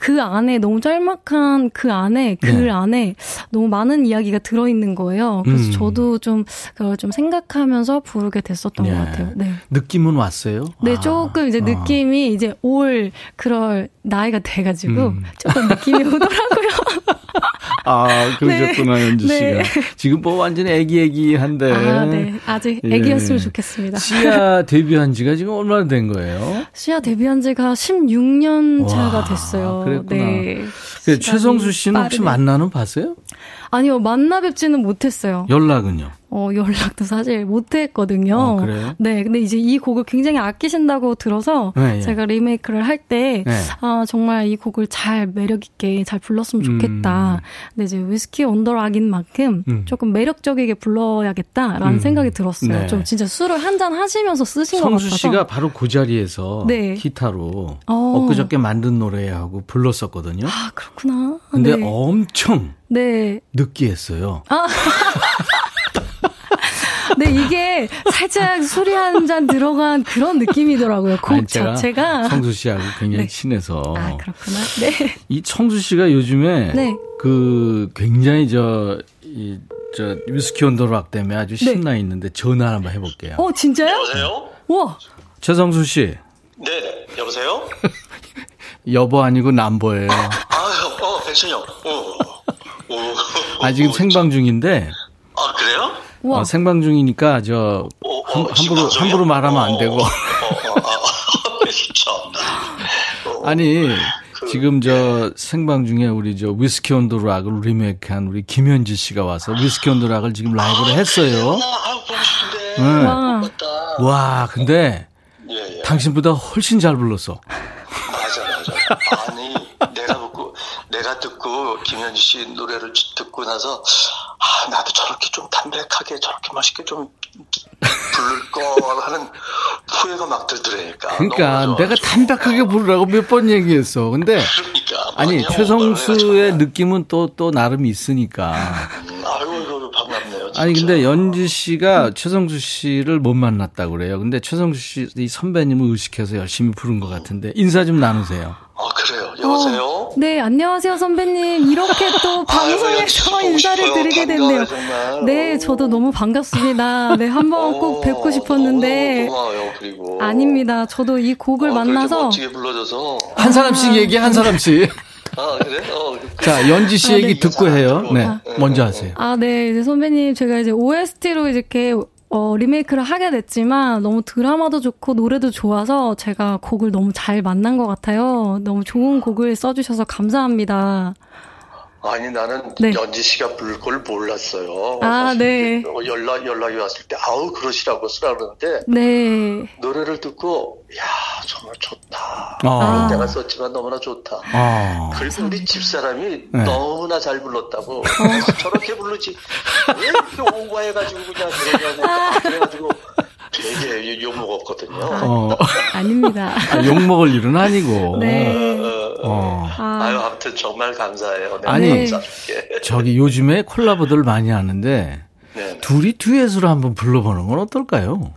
그 안에 너무 짤막한 그 안에 글 네. 안에 너무 많은 이야기가 들어 있는 거예요. 그래서 음. 저도 좀 그걸 좀 생각하면서 부르게 됐었던 것 예. 같아요. 네. 느낌은 왔어요? 네, 아. 조금 이제 아. 느낌이 이제 올 그럴 나이가 돼가지고 음. 조금 느낌이 <laughs> 오더라고요. 아, 그러셨구나, 네. 연주 씨가. 네. 지금 뭐 완전히 애기애기한데. 아, 네. 아직 애기였으면 예. 좋겠습니다. 시아 데뷔한 지가 지금 얼마나 된 거예요? 시아 데뷔한 지가 16년 차가 됐어요. 그랬구나. 네. 그 최성수 씨는 빠르네. 혹시 만나는 봤어요? 아니요, 만나 뵙지는 못했어요. 연락은요? 어, 연락도 사실 못 했거든요. 어, 그래요? 네, 근데 이제 이 곡을 굉장히 아끼신다고 들어서 네, 예. 제가 리메이크를 할 때, 네. 아, 정말 이 곡을 잘 매력 있게 잘 불렀으면 좋겠다. 음. 근데 이제 위스키 온더락인 만큼 음. 조금 매력적이게 불러야겠다라는 음. 생각이 들었어요. 네. 좀 진짜 술을 한 잔 하시면서 쓰신 것 같아서. 성수 씨가 바로 그 자리에서 네. 기타로 어. 엊그저께 만든 노래하고 불렀었거든요. 아, 그렇구나. 근데 네. 엄청 네. 느끼했어요. 아. <laughs> 네, 이게 살짝 술이 한 잔 들어간 그런 느낌이더라고요. 곡 아니, 자체가. 청수 씨하고 굉장히 네. 친해서. 아, 그렇구나. 네. 이 청수 씨가 요즘에 네. 그 굉장히 저, 이, 저, 위스키 온도락 때문에 아주 네. 신나 있는데 전화 한번 해볼게요. 어, 진짜요? 여보세요? 와. 최성수 씨. 네, 여보세요? <laughs> 여보 아니고 남보예요. 아, 어, 괜찮요. 어. 아, 지금 생방 중인데. 아, 그래요? 어, 생방 중이니까 저 어, 어, 함, 함부로 함부로 말하면 안 되고. <laughs> 아니 그, 지금 저 예. 생방 중에 우리 저 위스키 온도 락을 리메이크한 우리 김현지 씨가 와서 위스키 온도 락을 지금 라이브를 아, 했어요. 네. 와. 와, 근데 예, 예. 당신보다 훨씬 잘 불렀어. 맞아, 맞아. 아니, 내가 듣고, 김현지 씨 노래를 듣고 나서, 아, 나도 저렇게 좀 담백하게 저렇게 맛있게 좀 부를 거 하는 후회가 막 들더라니까. 그러니까 내가 담백하게 부르라고 몇 번 얘기했어. 근데 그러니까, 아니 최성수의 느낌은 또또 또 나름 있으니까. 음, 아이고 이거 반갑네요. 아니 근데 연지 씨가 최성수 씨를 못 만났다고 그래요. 근데 최성수 씨 선배님을 의식해서 열심히 부른 것 같은데 인사 좀 나누세요. 아 그래요. 여보세요. 어, 네 안녕하세요 선배님. 이렇게 또 방송에서 아유, 인사를 싶어요. 드리게 됐네요. 네 저도 너무 반갑습니다. 네 한번 꼭 어, 뵙고 싶었는데. 고마워요. 그리고 아닙니다. 저도 이 곡을 어, 만나서 멋지게 불러줘서 한 사람씩 얘기 한 사람씩. 아, 그래? 어, 자, 연지 씨 아, 얘기 네. 듣고 해요. 네. 먼저 하세요. 아, 네. 이제 선배님, 제가 이제 OST로 이렇게 어, 리메이크를 하게 됐지만 너무 드라마도 좋고 노래도 좋아서 제가 곡을 너무 잘 만난 것 같아요. 너무 좋은 곡을 써주셔서 감사합니다. 아니 나는 네. 연지 씨가 부를 걸 몰랐어요. 아, 네. 어, 연락 연락이 왔을 때 아우 그러시라고 쓰라 그러는데 네. 노래를 듣고 야 정말 좋다. 아. 내가 썼지만 너무나 좋다. 아. 그리고 우리 집 사람이 네. 너무나 잘 불렀다고 어. 저렇게 부르지 왜 이렇게 오버해가지고 그냥 그러냐고 아. 그래가지고 되게 욕 먹었거든요. 어. 아닙니다. <laughs> 아, 욕 먹을 일은 아니고. 네. 어. 아. 아유, 아무튼 정말 감사해요. 아니, 감사줄게. 저기 요즘에 콜라보들 많이 하는데, 네 둘이 듀엣으로 한번 불러보는 건 어떨까요?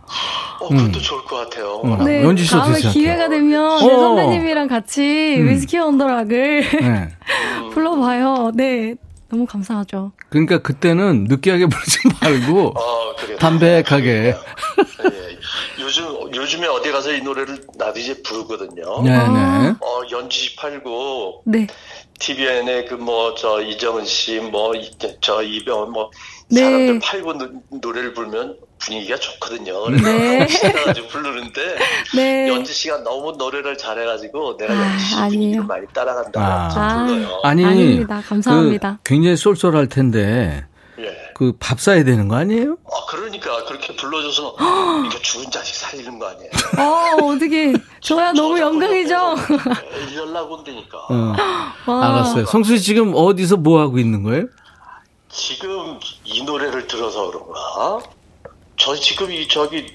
어, 그것도 음. 좋을 것 같아요. 음. 네, 연지 씨 다음에 기회가 되면 어. 네, 선배님이랑 같이 음. 위스키 언더락을 네. <laughs> 불러봐요. 네, 너무 감사하죠. 그러니까 그때는 느끼하게 <laughs> 부르지 말고 어. 담백하게. 네. 요즘 요즘에 어디 가서 이 노래를 나도 이제 부르거든요. 네네. 네. 어 연지 팔고. 네. TVN에 그뭐 저 이정은 씨 뭐 저 이병헌 뭐 네. 사람들 팔고 노, 래를 부르면 분위기가 좋거든요. 그래서 네. <laughs> 가지고 부르는데 네. 연지 씨가 너무 노래를 잘해가지고 내가 아, 연지 씨 분위기를 많이 따라간다고 아. 불러요. 아니, 아닙니다. 감사합니다. 그 굉장히 쏠쏠할 텐데 예. 그밥 사야 되는 거 아니에요? 아 그러니까 그렇게 불러줘서 <gasps> 이거 죽은 자식 살리는 거 아니에요? 어 어떻게 저야 너무 영광이죠. <laughs> 연락 온다니까. 어. 알았어요. 성수 씨 지금 어디서 뭐 하고 있는 거예요? 지금 이 노래를 들어서 그런가? 저 지금 이 저기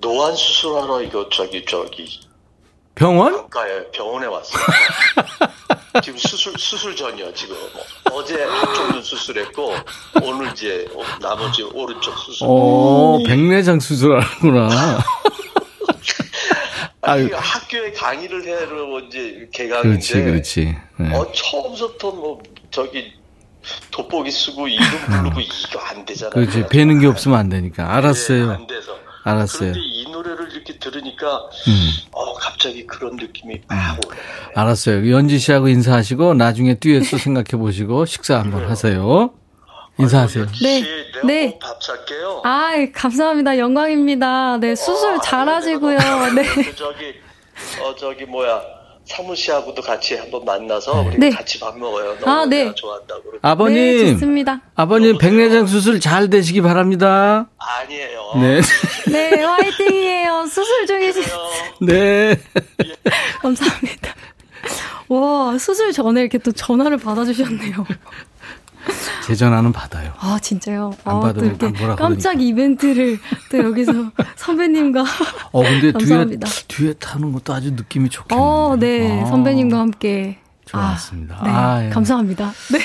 노안 수술하러 이거 저기 저기 병원? 가에 병원에 왔어요. <laughs> 지금 수술 수술 전이야 지금. 어제 한쪽 눈 수술했고 오늘 이제 나머지 오른쪽 수술. 어 백내장 수술하는구나. <laughs> 아니, 학교에 강의를 해러 이제 개강인데. 그렇지, 그렇지. 네. 어 처음부터 뭐 저기 돋보기 쓰고 이름 부르고 이거 안 되잖아요. 그렇지. 배는 게 없으면 안 되니까. 알았어요. 네, 안 돼서. 알았어요. 그런데 이 노래를 이렇게 들으니까 음. 어 갑자기 그런 느낌이 막 오네. 알았어요. 연지 씨하고 인사하시고 나중에 듀엣도 <laughs> 생각해 보시고 식사 한번 그래요. 하세요. 인사하세요. 네. 네. 밥 살게요. 아, 감사합니다. 영광입니다. 네, 수술 어, 잘하시고요. 네. 그 저기 어 저기 뭐야 사무 씨하고도 같이 한번 만나서 우리 네. 같이 밥 먹어요. 너무 아, 네. 좋아한다고. 아버님. 네, 좋습니다. 아버님 백내장 수술 잘 되시기 바랍니다. 아니에요. 네. <laughs> 네, 화이팅이에요. 수술 중이시. 네. <laughs> 감사합니다. 와, 수술 전에 이렇게 또 전화를 받아주셨네요. 제 전화는 받아요. 아 진짜요? 안 아, 받으면 이렇게 깜짝 그러니까. 이벤트를 또 여기서 <laughs> 선배님과 어 근데 <laughs> 감사합니다. 듀엣, 듀엣 하는 것도 아주 느낌이 좋겠네요. 어, 네 아, 선배님과 함께 좋았습니다. 아, 네, 아, 예. 감사합니다. 네.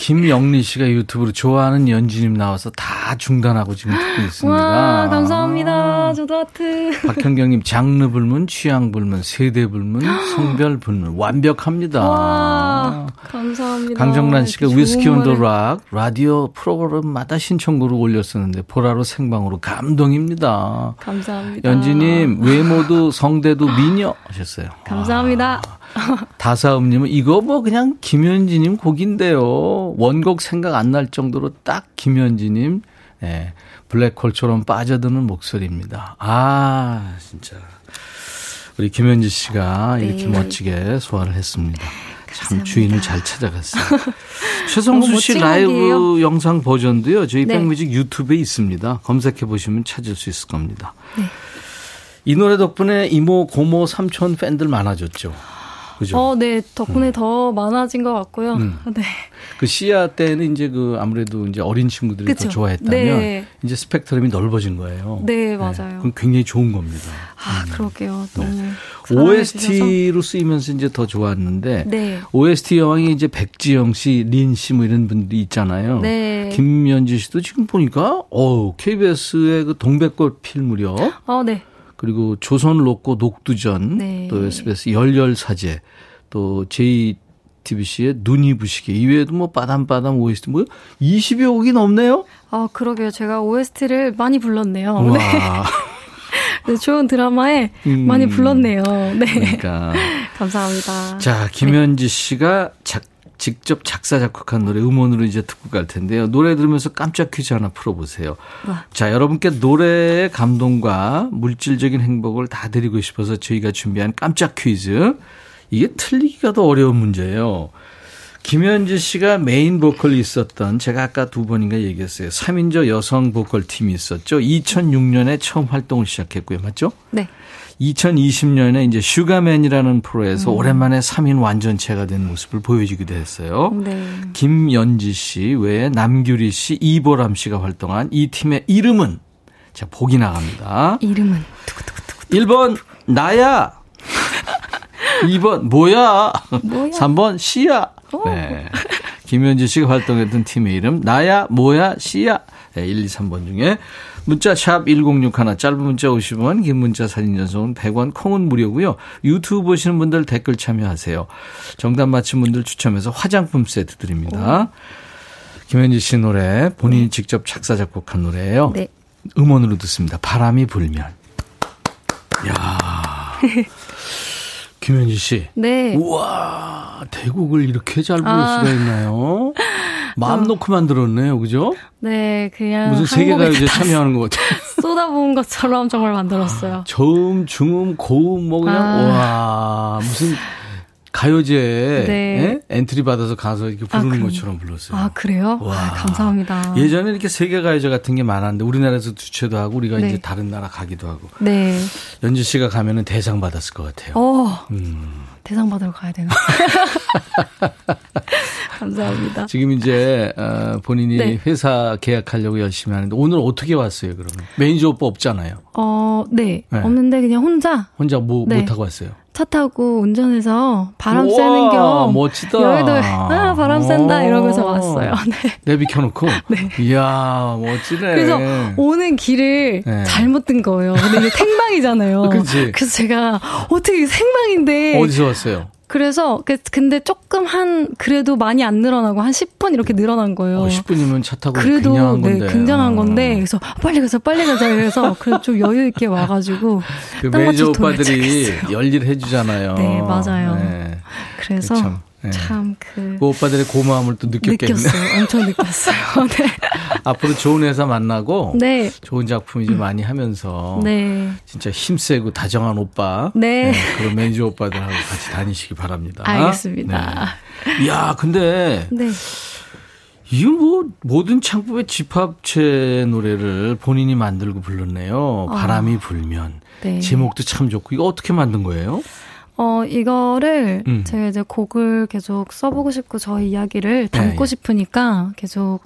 김영리 씨가 유튜브로 좋아하는 연지님 나와서 다 중단하고 지금 듣고 있습니다. 와, 감사합니다. 아. 저도 하트. 박현경님, 장르 불문, 취향 불문, 세대 불문, 성별 불문. 완벽합니다. 와, 감사합니다. 강정란 씨가 위스키 온더 락 라디오 프로그램마다 신청곡을 올렸었는데 보라로 생방으로 감동입니다. 감사합니다. 연지님, 외모도 성대도 미녀 하셨어요. 감사합니다. 와. 다사음님은 이거 뭐 그냥 김현지님 곡인데요. 원곡 생각 안 날 정도로 딱 김현지님, 예, 블랙홀처럼 빠져드는 목소리입니다. 아, 진짜. 우리 김현지 씨가 네. 이렇게 멋지게 소화를 했습니다. 참 주인을 잘 찾아갔어요. <laughs> 최성수 씨 라이브 곡이에요. 영상 버전도요. 저희 네. 백뮤직 유튜브에 있습니다. 검색해 보시면 찾을 수 있을 겁니다. 네. 이 노래 덕분에 이모, 고모, 삼촌 팬들 많아졌죠. 그죠? 어, 네. 덕분에 음. 더 많아진 것 같고요. 음. <laughs> 네. 그 씨야 때는 이제 그 아무래도 이제 어린 친구들이 그쵸? 더 좋아했다면 네. 이제 스펙트럼이 넓어진 거예요. 네, 맞아요. 네. 그럼 굉장히 좋은 겁니다. 아, 음. 그러게요. 네. 너무 네. OST로 쓰이면서 이제 더 좋았는데 네. OST 여왕이 이제 백지영 씨, 린 씨 뭐 이런 분들이 있잖아요. 네. 김연지 씨도 지금 보니까 어 KBS의 그 동백꽃 필 무렵. 어, 네. 그리고 조선 로꼬 녹두전, 네. 또 SBS 열렬 사제, 또 JTBC의 눈이 부시게 이외에도 뭐 빠담빠담 OST 뭐 20여 곡이 넘네요. 아 그러게요. 제가 OST를 많이 불렀네요. 와. 네. <laughs> 네, 좋은 드라마에 음, 많이 불렀네요. 네. 그러니까. <laughs> 감사합니다. 자, 김현지 씨가 작, 직접 작사, 작곡한 노래 음원으로 이제 듣고 갈 텐데요. 노래 들으면서 깜짝 퀴즈 하나 풀어보세요. 와. 자, 여러분께 노래의 감동과 물질적인 행복을 다 드리고 싶어서 저희가 준비한 깜짝 퀴즈. 이게 틀리기가 더 어려운 문제예요. 김연지 씨가 메인 보컬이 있었던 제가 아까 두 번인가 얘기했어요. 3인조 여성 보컬 팀이 있었죠. 2006년에 처음 활동을 시작했고요. 맞죠? 네. 2020년에 이제 슈가맨이라는 프로에서 음. 오랜만에 3인 완전체가 된 모습을 보여주기도 했어요. 네. 김연지 씨 외에 남규리 씨, 이보람 씨가 활동한 이 팀의 이름은 자, 보기 나갑니다. 이름은 1번 나야. 2번 뭐야? 뭐야? 3번 씨야. 네. 김현지 씨가 활동했던 팀의 이름 나야 뭐야 씨야. 네, 1, 2, 3번 중에 문자 샵 1061, 짧은 문자 50원, 긴 문자 사진 전송은 100원, 콩은 무료고요. 유튜브 보시는 분들 댓글 참여하세요. 정답 맞힌 분들 추첨해서 화장품 세트 드립니다. 오. 김현지 씨 노래 본인이 네. 직접 작사 작곡한 노래예요. 네. 음원으로 듣습니다. 바람이 불면. 야. <laughs> 김연지 씨. 네. 우와, 대곡을 이렇게 잘 부를 아. 수가 있나요? 마음 놓고 만들었네요, 그죠? 네, 그냥. 무슨 세계 가요제 참여하는 것 같아요. <laughs> 쏟아부은 것처럼 정말 만들었어요. 저음, 중음, 고음, 뭐 그냥, 아. 와, 무슨 가요제 네. 예? 엔트리 받아서 가서 이렇게 부르는 아, 것처럼 불렀어요. 아 그래요? 와 아, 감사합니다. 예전에 이렇게 세계 가요제 같은 게 많았는데 우리나라에서 주최도 하고 우리가 네. 이제 다른 나라 가기도 하고. 네. 연주 씨가 가면은 대상 받았을 것 같아요. 어. 음. 대상 받으러 가야 되나? <laughs> 감사합니다. 지금 이제 어, 본인이 네. 회사 계약하려고 열심히 하는데 오늘 어떻게 왔어요? 그러면 매니저 오빠 없잖아요. 어, 네. 네. 없는데 그냥 혼자. 혼자 뭐, 네. 뭐 타고 왔어요? 차 타고 운전해서 바람 우와, 쐬는 겸 멋지다. 여의도에 <laughs> 아 바람 쐰다 이러면서 왔어요. <laughs> 네. 내비 켜놓고. <laughs> 네. 이야 멋지네. 그래서 오는 길을 네. 잘못 든 거예요. 근데 이게 생방이잖아요. 그렇지. 그래서 제가 어떻게 생방인데 어디서 왔어요? 그래서 그, 근데 조금 한 그래도 많이 안 늘어나고 한 10분 이렇게 늘어난 거예요. 어, 10분이면 차 타고 그래도 굉장한 네, 건데. 굉장한 건데 그래서 빨리 가서 빨리 가자 그래서 <laughs> 그래도 좀 여유 있게 와가지고 그 매니저 오빠들이 열일 해주잖아요. 네 맞아요. 네. 그래서 네. 참 그. 그 오빠들의 고마움을 또 느꼈겠네요. 느꼈어요. 엄청 느꼈어요. <laughs> 네. 앞으로 좋은 회사 만나고 네. 좋은 작품 이제 많이 하면서 네. 진짜 힘세고 다정한 오빠, 네. 네. 그런 매니저 오빠들하고 같이 다니시기 바랍니다. 알겠습니다. 네. 이야, 근데 네. 이거 뭐 모든 창법의 집합체 노래를 본인이 만들고 불렀네요. 아. 바람이 불면 네. 제목도 참 좋고 이거 어떻게 만든 거예요? 어, 이거를 음. 제가 이제 곡을 계속 써보고 싶고 저희 이야기를 담고 예, 예. 싶으니까 계속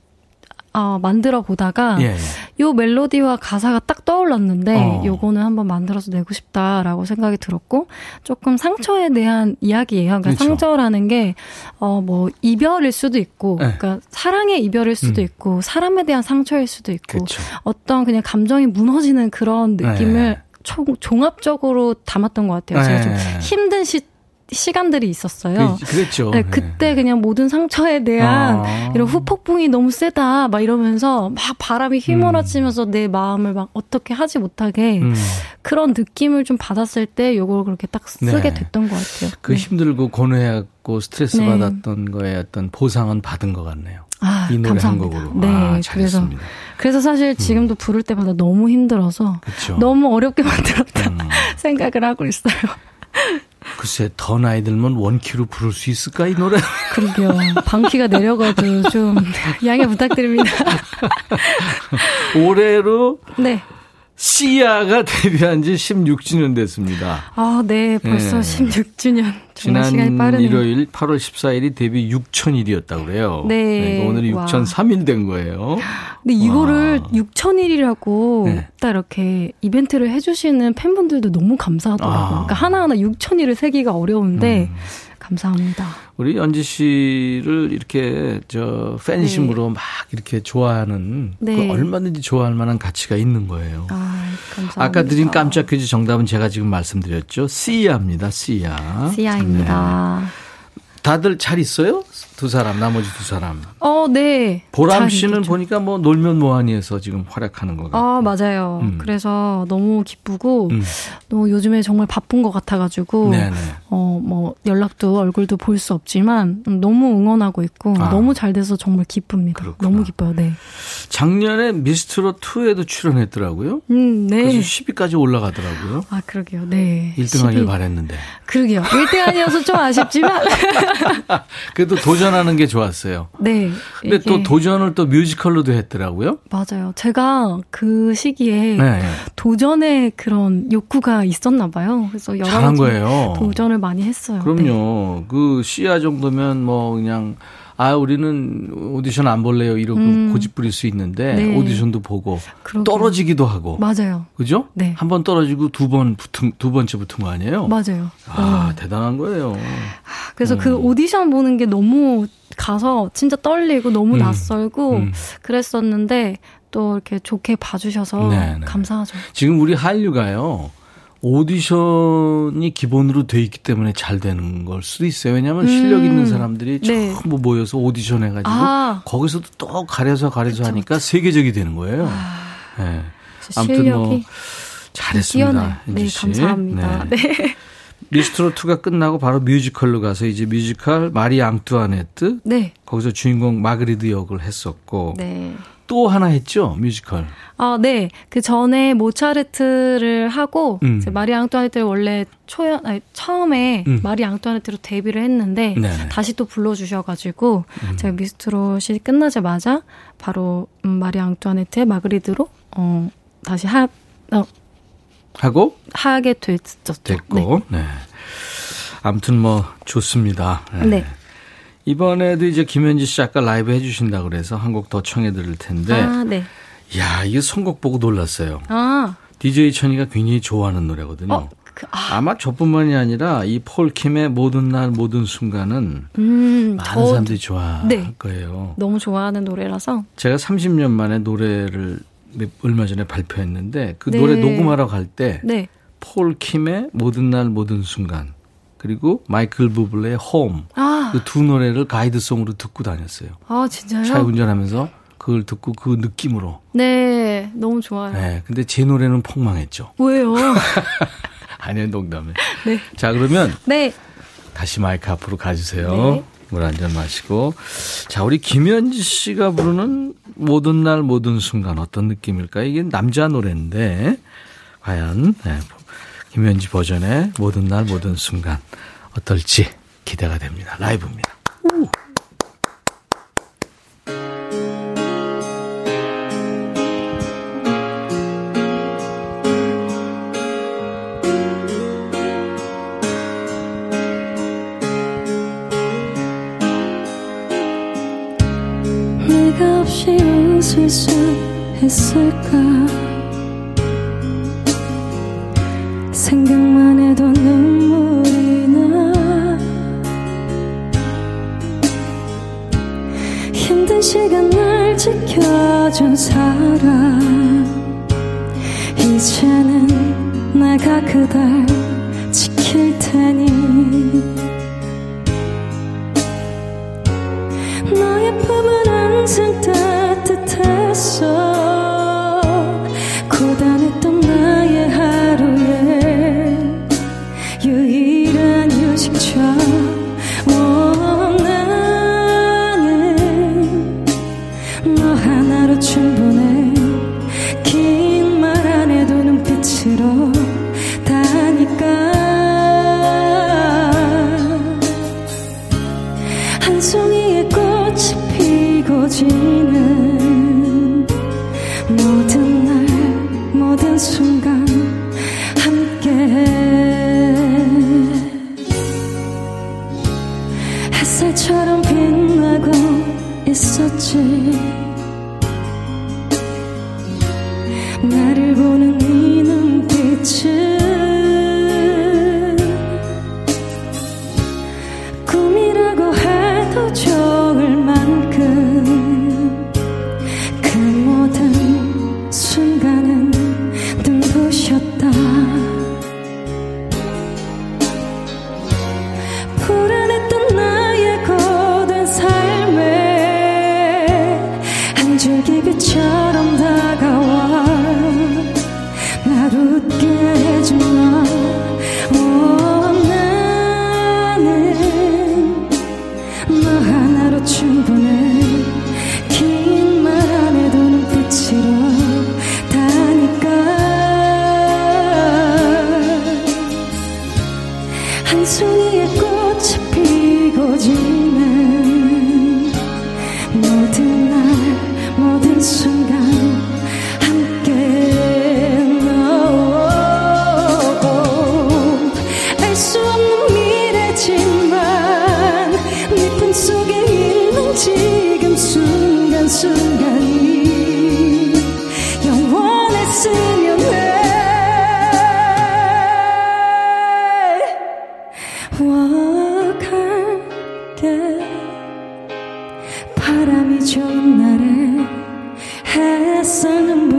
어, 만들어 보다가 예, 예. 요 멜로디와 가사가 딱 떠올랐는데 어. 요거는 한번 만들어서 내고 싶다라고 생각이 들었고 조금 상처에 대한 이야기예요. 그러니까 그렇죠. 상처라는 게 어 뭐 이별일 수도 있고 네. 그러니까 사랑의 이별일 수도 음. 있고 사람에 대한 상처일 수도 있고 그렇죠. 어떤 그냥 감정이 무너지는 그런 느낌을 네. 총, 종합적으로 담았던 것 같아요. 제가 좀 네. 힘든 시 시간들이 있었어요. 그, 랬죠 네, 그때 네. 그냥 모든 상처에 대한 아. 이런 후폭풍이 너무 세다 막 이러면서 막 바람이 휘몰아치면서 음. 내 마음을 막 어떻게 하지 못하게 음. 그런 느낌을 좀 받았을 때 요걸 그렇게 딱 쓰게 네. 됐던 것 같아요. 그 네. 힘들고 고뇌하고 스트레스 네. 받았던 거에 어떤 보상은 받은 것 같네요. 아, 이 노래 감사합니다. 한 곡으로. 네, 아, 그래서 그래서 사실 음. 지금도 음. 부를 때마다 너무 힘들어서 그쵸. 너무 어렵게 <laughs> 만들었다 음. <laughs> 생각을 하고 있어요. <laughs> 글쎄 더 나이 들면 원키로 부를 수 있을까 이 노래? 그러게요. 방키가 내려가도 좀 양해 부탁드립니다. 올해로 네. 시아가 <laughs> 데뷔한 지 16주년 됐습니다. 아, 네. 벌써 네. 16주년. 지난 일요일 8월 14일이 데뷔 6천일이었다고 그래요. 네. 네 오늘이 6,003일 된 거예요. 근데 이거를 6천일이라고 네. 딱 이렇게 이벤트를 해주시는 팬분들도 너무 감사하더라고요. 아. 그러니까 하나하나 6천일을 세기가 어려운데 음. 감사합니다. 우리 연지 씨를 이렇게 저 팬심으로 네. 막 이렇게 좋아하는 그 네. 그 얼마든지 좋아할 만한 가치가 있는 거예요. 아, 감사합니다. 아까 드린 깜짝 퀴즈 정답은 제가 지금 말씀드렸죠. 씨야입니다. 씨야. 씨야입니다. 네. 다들 잘 있어요? 두 사람, 나머지 두 사람. 어, 네. 보람 씨는 보니까 뭐 놀면 뭐하니에서 지금 활약하는 거 같아요. 아, 맞아요. 음. 그래서 너무 기쁘고, 음. 너 요즘에 정말 바쁜 것 같아가지고, 네네. 어, 뭐, 연락도 얼굴도 볼 수 없지만, 너무 응원하고 있고, 아. 너무 잘 돼서 정말 기쁩니다. 그렇구나. 너무 기뻐요, 네. 작년에 미스트롯 2에도 출연했더라고요. 음, 네. 그래서 10위까지 올라가더라고요. 아, 그러게요, 네. 1등 하길 바랬는데. 그러게요. 1등 아니어서 좀 아쉽지만. <laughs> 그래도 도전 하는 게 좋았어요. 네. 근데 또 도전을 또 뮤지컬로도 했더라고요. 맞아요. 제가 그 시기에 네, 네. 도전의 그런 욕구가 있었나 봐요. 그래서 여러 잘한 거예요. 도전을 많이 했어요. 그럼요. 네. 그 시야 정도면 뭐 그냥 아 우리는 오디션 안 볼래요 이러고 음. 고집 부릴 수 있는데 네. 오디션도 보고 그러게요. 떨어지기도 하고 맞아요. 그죠? 네. 한 번 떨어지고 두 번 붙은 두 번째 붙은 거 아니에요? 맞아요. 아 어. 대단한 거예요. 그래서 그 음. 그 오디션 보는 게 너무 가서 진짜 떨리고 너무 음. 낯설고 음. 그랬었는데 또 이렇게 좋게 봐주셔서 네네. 네. 감사하죠. 지금 우리 한류가요. 오디션이 기본으로 돼 있기 때문에 잘 되는 걸 수도 있어요. 왜냐하면 음. 실력 있는 사람들이 네. 전부 모여서 오디션 해가지고 아. 거기서도 또 가려서 가려서 그쵸, 하니까 그쵸. 세계적이 되는 거예요. 아. 네. 아무튼 뭐 잘했습니다. 네, 감사합니다. 네. 네. 미스트롯2가 끝나고 바로 뮤지컬로 가서 이제 뮤지컬 마리 앙투아네트 네. 거기서 주인공 마그리드 역을 했었고 네. 또 하나 했죠 뮤지컬. 아, 네. 그 전에 모차르트를 하고 음. 마리 앙투아네트를 원래 초연 아니, 처음에 음. 마리 앙투아네트로 데뷔를 했는데 네네. 다시 또 불러주셔가지고 음. 제가 미스트롯이 끝나자마자 바로 음, 마리 앙뚜아네트의 마그리드로 어 다시 하 어, 하고 하게 됐었죠. 됐고. 네. 네. 아무튼 뭐 좋습니다. 네. 네. 이번에도 이제 김현지 씨 아까 라이브 해주신다 그래서 한 곡 더 청해 드릴 텐데. 아, 네. 야, 이게 선곡 보고 놀랐어요. 아. DJ 천이가 굉장히 좋아하는 노래거든요. 어, 그, 아. 마 저뿐만이 아니라 이 폴킴의 모든 날 모든 순간은 음, 많은 저, 사람들이 좋아할 네. 거예요. 너무 좋아하는 노래라서. 제가 30년 만에 노래를 얼마 전에 발표했는데 그 네. 노래 녹음하러 갈때 네. 폴킴의 모든 날 모든 순간 그리고 마이클 부블레의 홈. 아. 그 두 노래를 가이드송으로 듣고 다녔어요. 아, 진짜요? 차 운전하면서 그걸 듣고 그 느낌으로. 네, 너무 좋아요. 네, 근데 제 노래는 폭망했죠. 왜요? <laughs> 아니요, 농담에. 네. 자, 그러면. 네. 다시 마이크 앞으로 가주세요. 네. 물한 잔 마시고. 자, 우리 김현지 씨가 부르는 모든 날 모든 순간 어떤 느낌일까? 이게 남자 노래인데, 과연, 네, 김현지 버전의 모든 날 모든 순간 어떨지 기대가 됩니다. 라이브입니다. 우. 내가 없이 웃을 수 있을까 그댈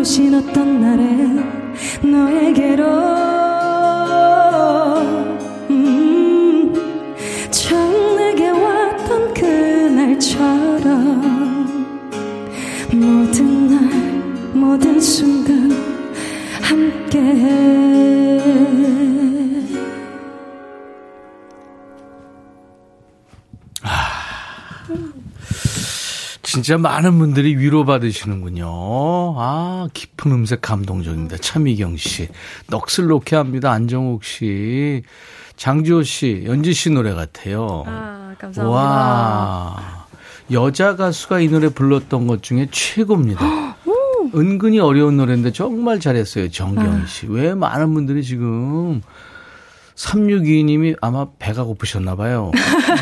신었던 날에 너에게로 음, 처음 게 왔던 그날처럼 모든 날 모든 순간 함께해. 진짜 많은 분들이 위로받으시는군요. 아, 깊은 음색 감동적입니다. 차미경 씨. 넋을 놓게 합니다. 안정욱 씨. 장지호 씨, 연지 씨 노래 같아요. 아, 감사합니다. 와. 여자 가수가 이 노래 불렀던 것 중에 최고입니다. <gasps> 은근히 어려운 노래인데 정말 잘했어요. 정경 씨. 아. 왜 많은 분들이 지금 3622님이 아마 배가 고프셨나 봐요.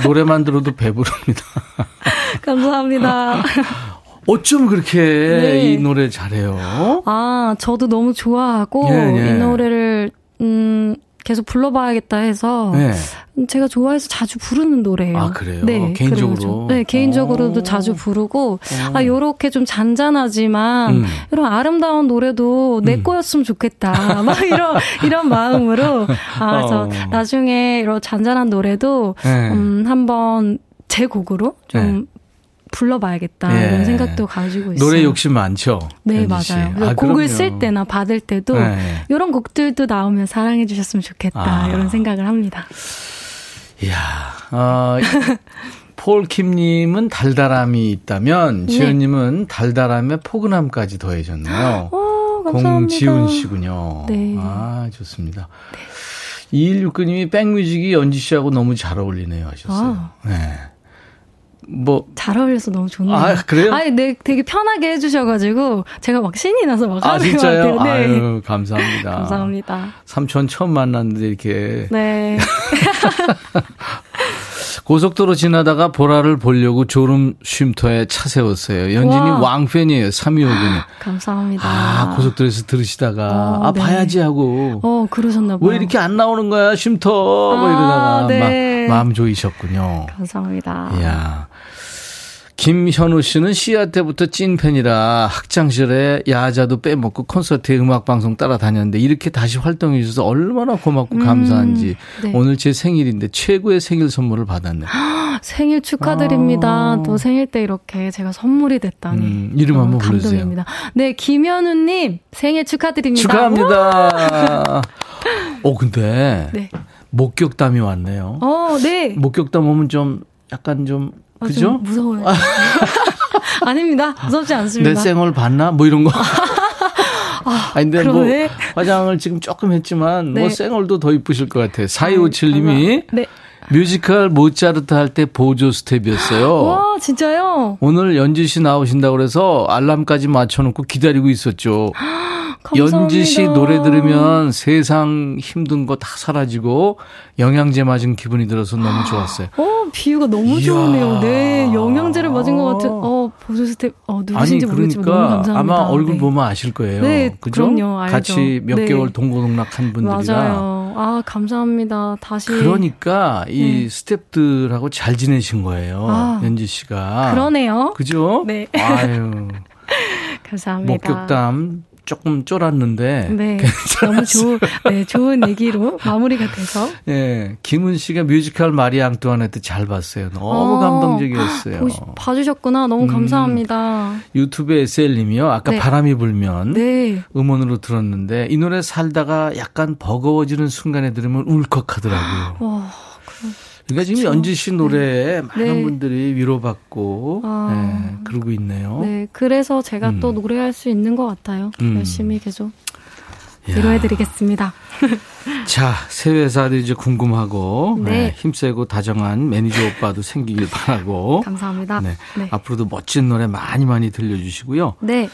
노래만 들어도 배부릅니다. <laughs> 감사합니다. <laughs> 어쩜 그렇게 네. 이 노래 잘해요? 아, 저도 너무 좋아하고 네, 네. 이 노래를 음 계속 불러봐야겠다 해서 네. 제가 좋아해서 자주 부르는 노래예요. 아 그래요? 네, 개인적으로. 네, 개인적으로도 오. 어. 자주 부르고 오. 아 요렇게 좀 잔잔하지만 음. 이런 아름다운 노래도 내 음. 거였으면 좋겠다. <laughs> 막 이런 이런 마음으로 아저 어. 나중에 이런 잔잔한 노래도 네. 음 한번 제 곡으로 좀 네. 불러봐야겠다 예. 이런 생각도 가지고 있어요. 노래 욕심 많죠. 네 맞아요. 아, 곡을 쓸 때나 받을 때도 네. 이런 곡들도 나오면 사랑해 주셨으면 좋겠다 아. 이런 생각을 합니다. 이야, 어, <laughs> 폴 킴님은 달달함이 있다면 네. 지연님은 달달함에 포근함까지 더해졌네요. 오, <gasps> 감사합니다. 공지훈 씨군요. 네. 아 좋습니다. 네. 2169님이 백뮤직이 연지 씨하고 너무 잘 어울리네요 하셨어요. 아. 네. 뭐. 잘 어울려서 너무 좋네요. 아, 그래요? 아니, 네, 되게 편하게 해주셔가지고, 제가 막 신이 나서 막 아, 하는 진짜요? 것 같아요. 네. 아유, 감사합니다. 감사합니다. 삼촌 처음 만났는데 이렇게. 네. <laughs> 고속도로 지나다가 보라를 보려고 졸음 쉼터에 차 세웠어요. 연진이 와. 왕팬이에요. 325군이. 감사합니다. 아, 고속도로에서 들으시다가, 어, 아, 네. 봐야지 하고. 어, 그러셨나 봐요. 왜 이렇게 안 나오는 거야, 쉼터. 뭐 아, 뭐 이러다가. 네. 마, 마음 조이셨군요. 감사합니다. 이야. 김현우 씨는 씨앗 때부터 찐팬이라 학창시절에 야자도 빼먹고 콘서트에 음악방송 따라다녔는데 이렇게 다시 활동해 주셔서 얼마나 고맙고 음, 감사한지 네. 오늘 제 생일인데 최고의 생일 선물을 받았네. 생일 축하드립니다. 아. 또 생일 때 이렇게 제가 선물이 됐다니. 음, 이름 한번 불러주세요. 감동입니다. 네, 김현우님 생일 축하드립니다. 축하합니다. 어, 근데 네. 목격담이 왔네요. 어, 네. 목격담 오면 좀 약간 좀 아, 그죠? 무서워요. <laughs> 아닙니다. 무섭지 않습니다. 내 쌩얼 봤나? 뭐 이런 거. <laughs> 아, 아니, 근데 뭐 그러네. 뭐 화장을 지금 조금 했지만 뭐 네. 뭐 쌩얼도 더 이쁘실 것 같아요. 4257님이 네. 뮤지컬 모차르트 할 때 보조 스텝이었어요. <gasps> 와, 진짜요? 오늘 연지 씨 나오신다고 그래서 알람까지 맞춰놓고 기다리고 있었죠. <gasps> 감사합니다. 연지 씨 노래 들으면 세상 힘든 거 다 사라지고 영양제 맞은 기분이 들어서 너무 좋았어요. 어, 비유가 너무 이야. 좋네요. 네, 영양제를 맞은 것 같은. 어, 보조 스 텝 어 누구신지 아니, 그러니까 모르겠지만 너무 감사합니다. 아마 얼굴 네. 보면 아실 거예요. 네, 그죠? 그럼요. 알죠. 같이 몇 네. 개월 동고동락한 분들이라. 맞아요. 아, 감사합니다. 다시 그러니까 이 네. 스텝들하고 잘 지내신 거예요. 아, 연지 씨가. 그러네요. 그죠? 네. 아유. <laughs> 감사합니다. 목격담 조금 쫄았는데 네, <laughs> 너무 좋은 네, 좋은 얘기로 마무리가 돼서 네, 김연지 씨가 뮤지컬 마리 앙뚜아네트 잘 봤어요. 너무 어, 감동적이었어요. 보시, 봐주셨구나. 너무 음, 감사합니다. 유튜브에 SL님이요. 아까 네. 바람이 불면 네. 음원으로 들었는데 이 노래 살다가 약간 버거워지는 순간에 들으면 울컥하더라고요. 와. 그러니까 지금 연지 씨 노래에 네. 많은 네. 분들이 위로받고 아. 네, 그러고 있네요. 네, 그래서 제가 음. 또 노래할 수 있는 것 같아요. 음. 열심히 계속 위로해드리겠습니다. <laughs> 자, 새 회사도 이제 궁금하고 네. 네, 힘세고 다정한 매니저 오빠도 생기길 바라고. <laughs> 감사합니다. 네. 네. 앞으로도 멋진 노래 많이 많이 들려주시고요. 네.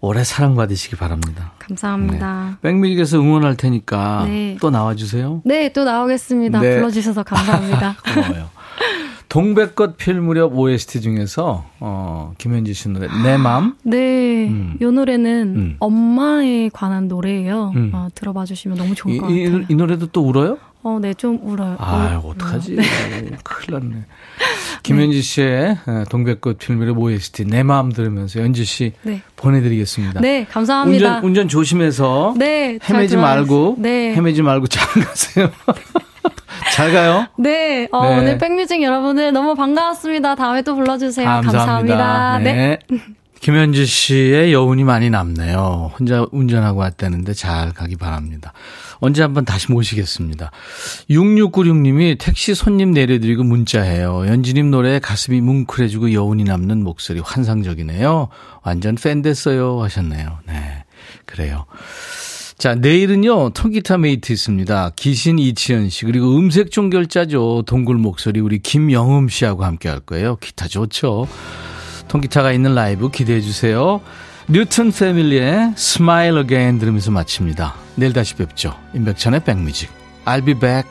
오래 사랑받으시기 바랍니다. 감사합니다. 네. 백미직에서 응원할 테니까 네. 또 나와주세요. 네, 또 나오겠습니다. 네. 불러주셔서 감사합니다. <laughs> 고마워요. 동백꽃 필 무렵 OST 중에서 어 김현지 씨 노래 내 맘. 네, 음. 이 노래는 음. 엄마에 관한 노래예요. 음. 어, 들어봐 주시면 너무 좋을 이, 것 같아요. 이, 이 노래도 또 울어요? 어, 네, 좀 울어요. 아, 어떡하지? 네. <laughs> 큰일 났네. <laughs> 김현지 씨의 네. 동백꽃 필름의 OST 내 마음 들으면서 연지 씨 네. 보내드리겠습니다. 네, 감사합니다. 운전, 운전 조심해서 네, 헤매지 말고 네. 헤매지 말고 잘 가세요. <laughs> 잘 가요. 네, 어, 네. 오늘 백뮤직 여러분들 너무 반가웠습니다. 다음에 또 불러주세요. 감사합니다. 감사합니다. 네. <laughs> 네. 김현지 씨의 여운이 많이 남네요. 혼자 운전하고 왔다는데 잘 가기 바랍니다. 언제 한번 다시 모시겠습니다. 6696님이 택시 손님 내려드리고 문자해요. 연지님 노래에 가슴이 뭉클해지고 여운이 남는 목소리 환상적이네요. 완전 팬 됐어요 하셨네요. 네, 그래요. 자, 내일은요, 통기타 mate 있습니다. 기신 이치현 씨, 그리고 음색 종결자죠. 동굴 목소리, 우리 김영음 씨하고 함께 할 거예요. 기타 좋죠. 통기타가 있는 라이브 기대해 주세요. 뉴튼 패밀리의 Smile Again 들으면서 마칩니다. 내일 다시 뵙죠. 임백천의 백뮤직. I'll be back.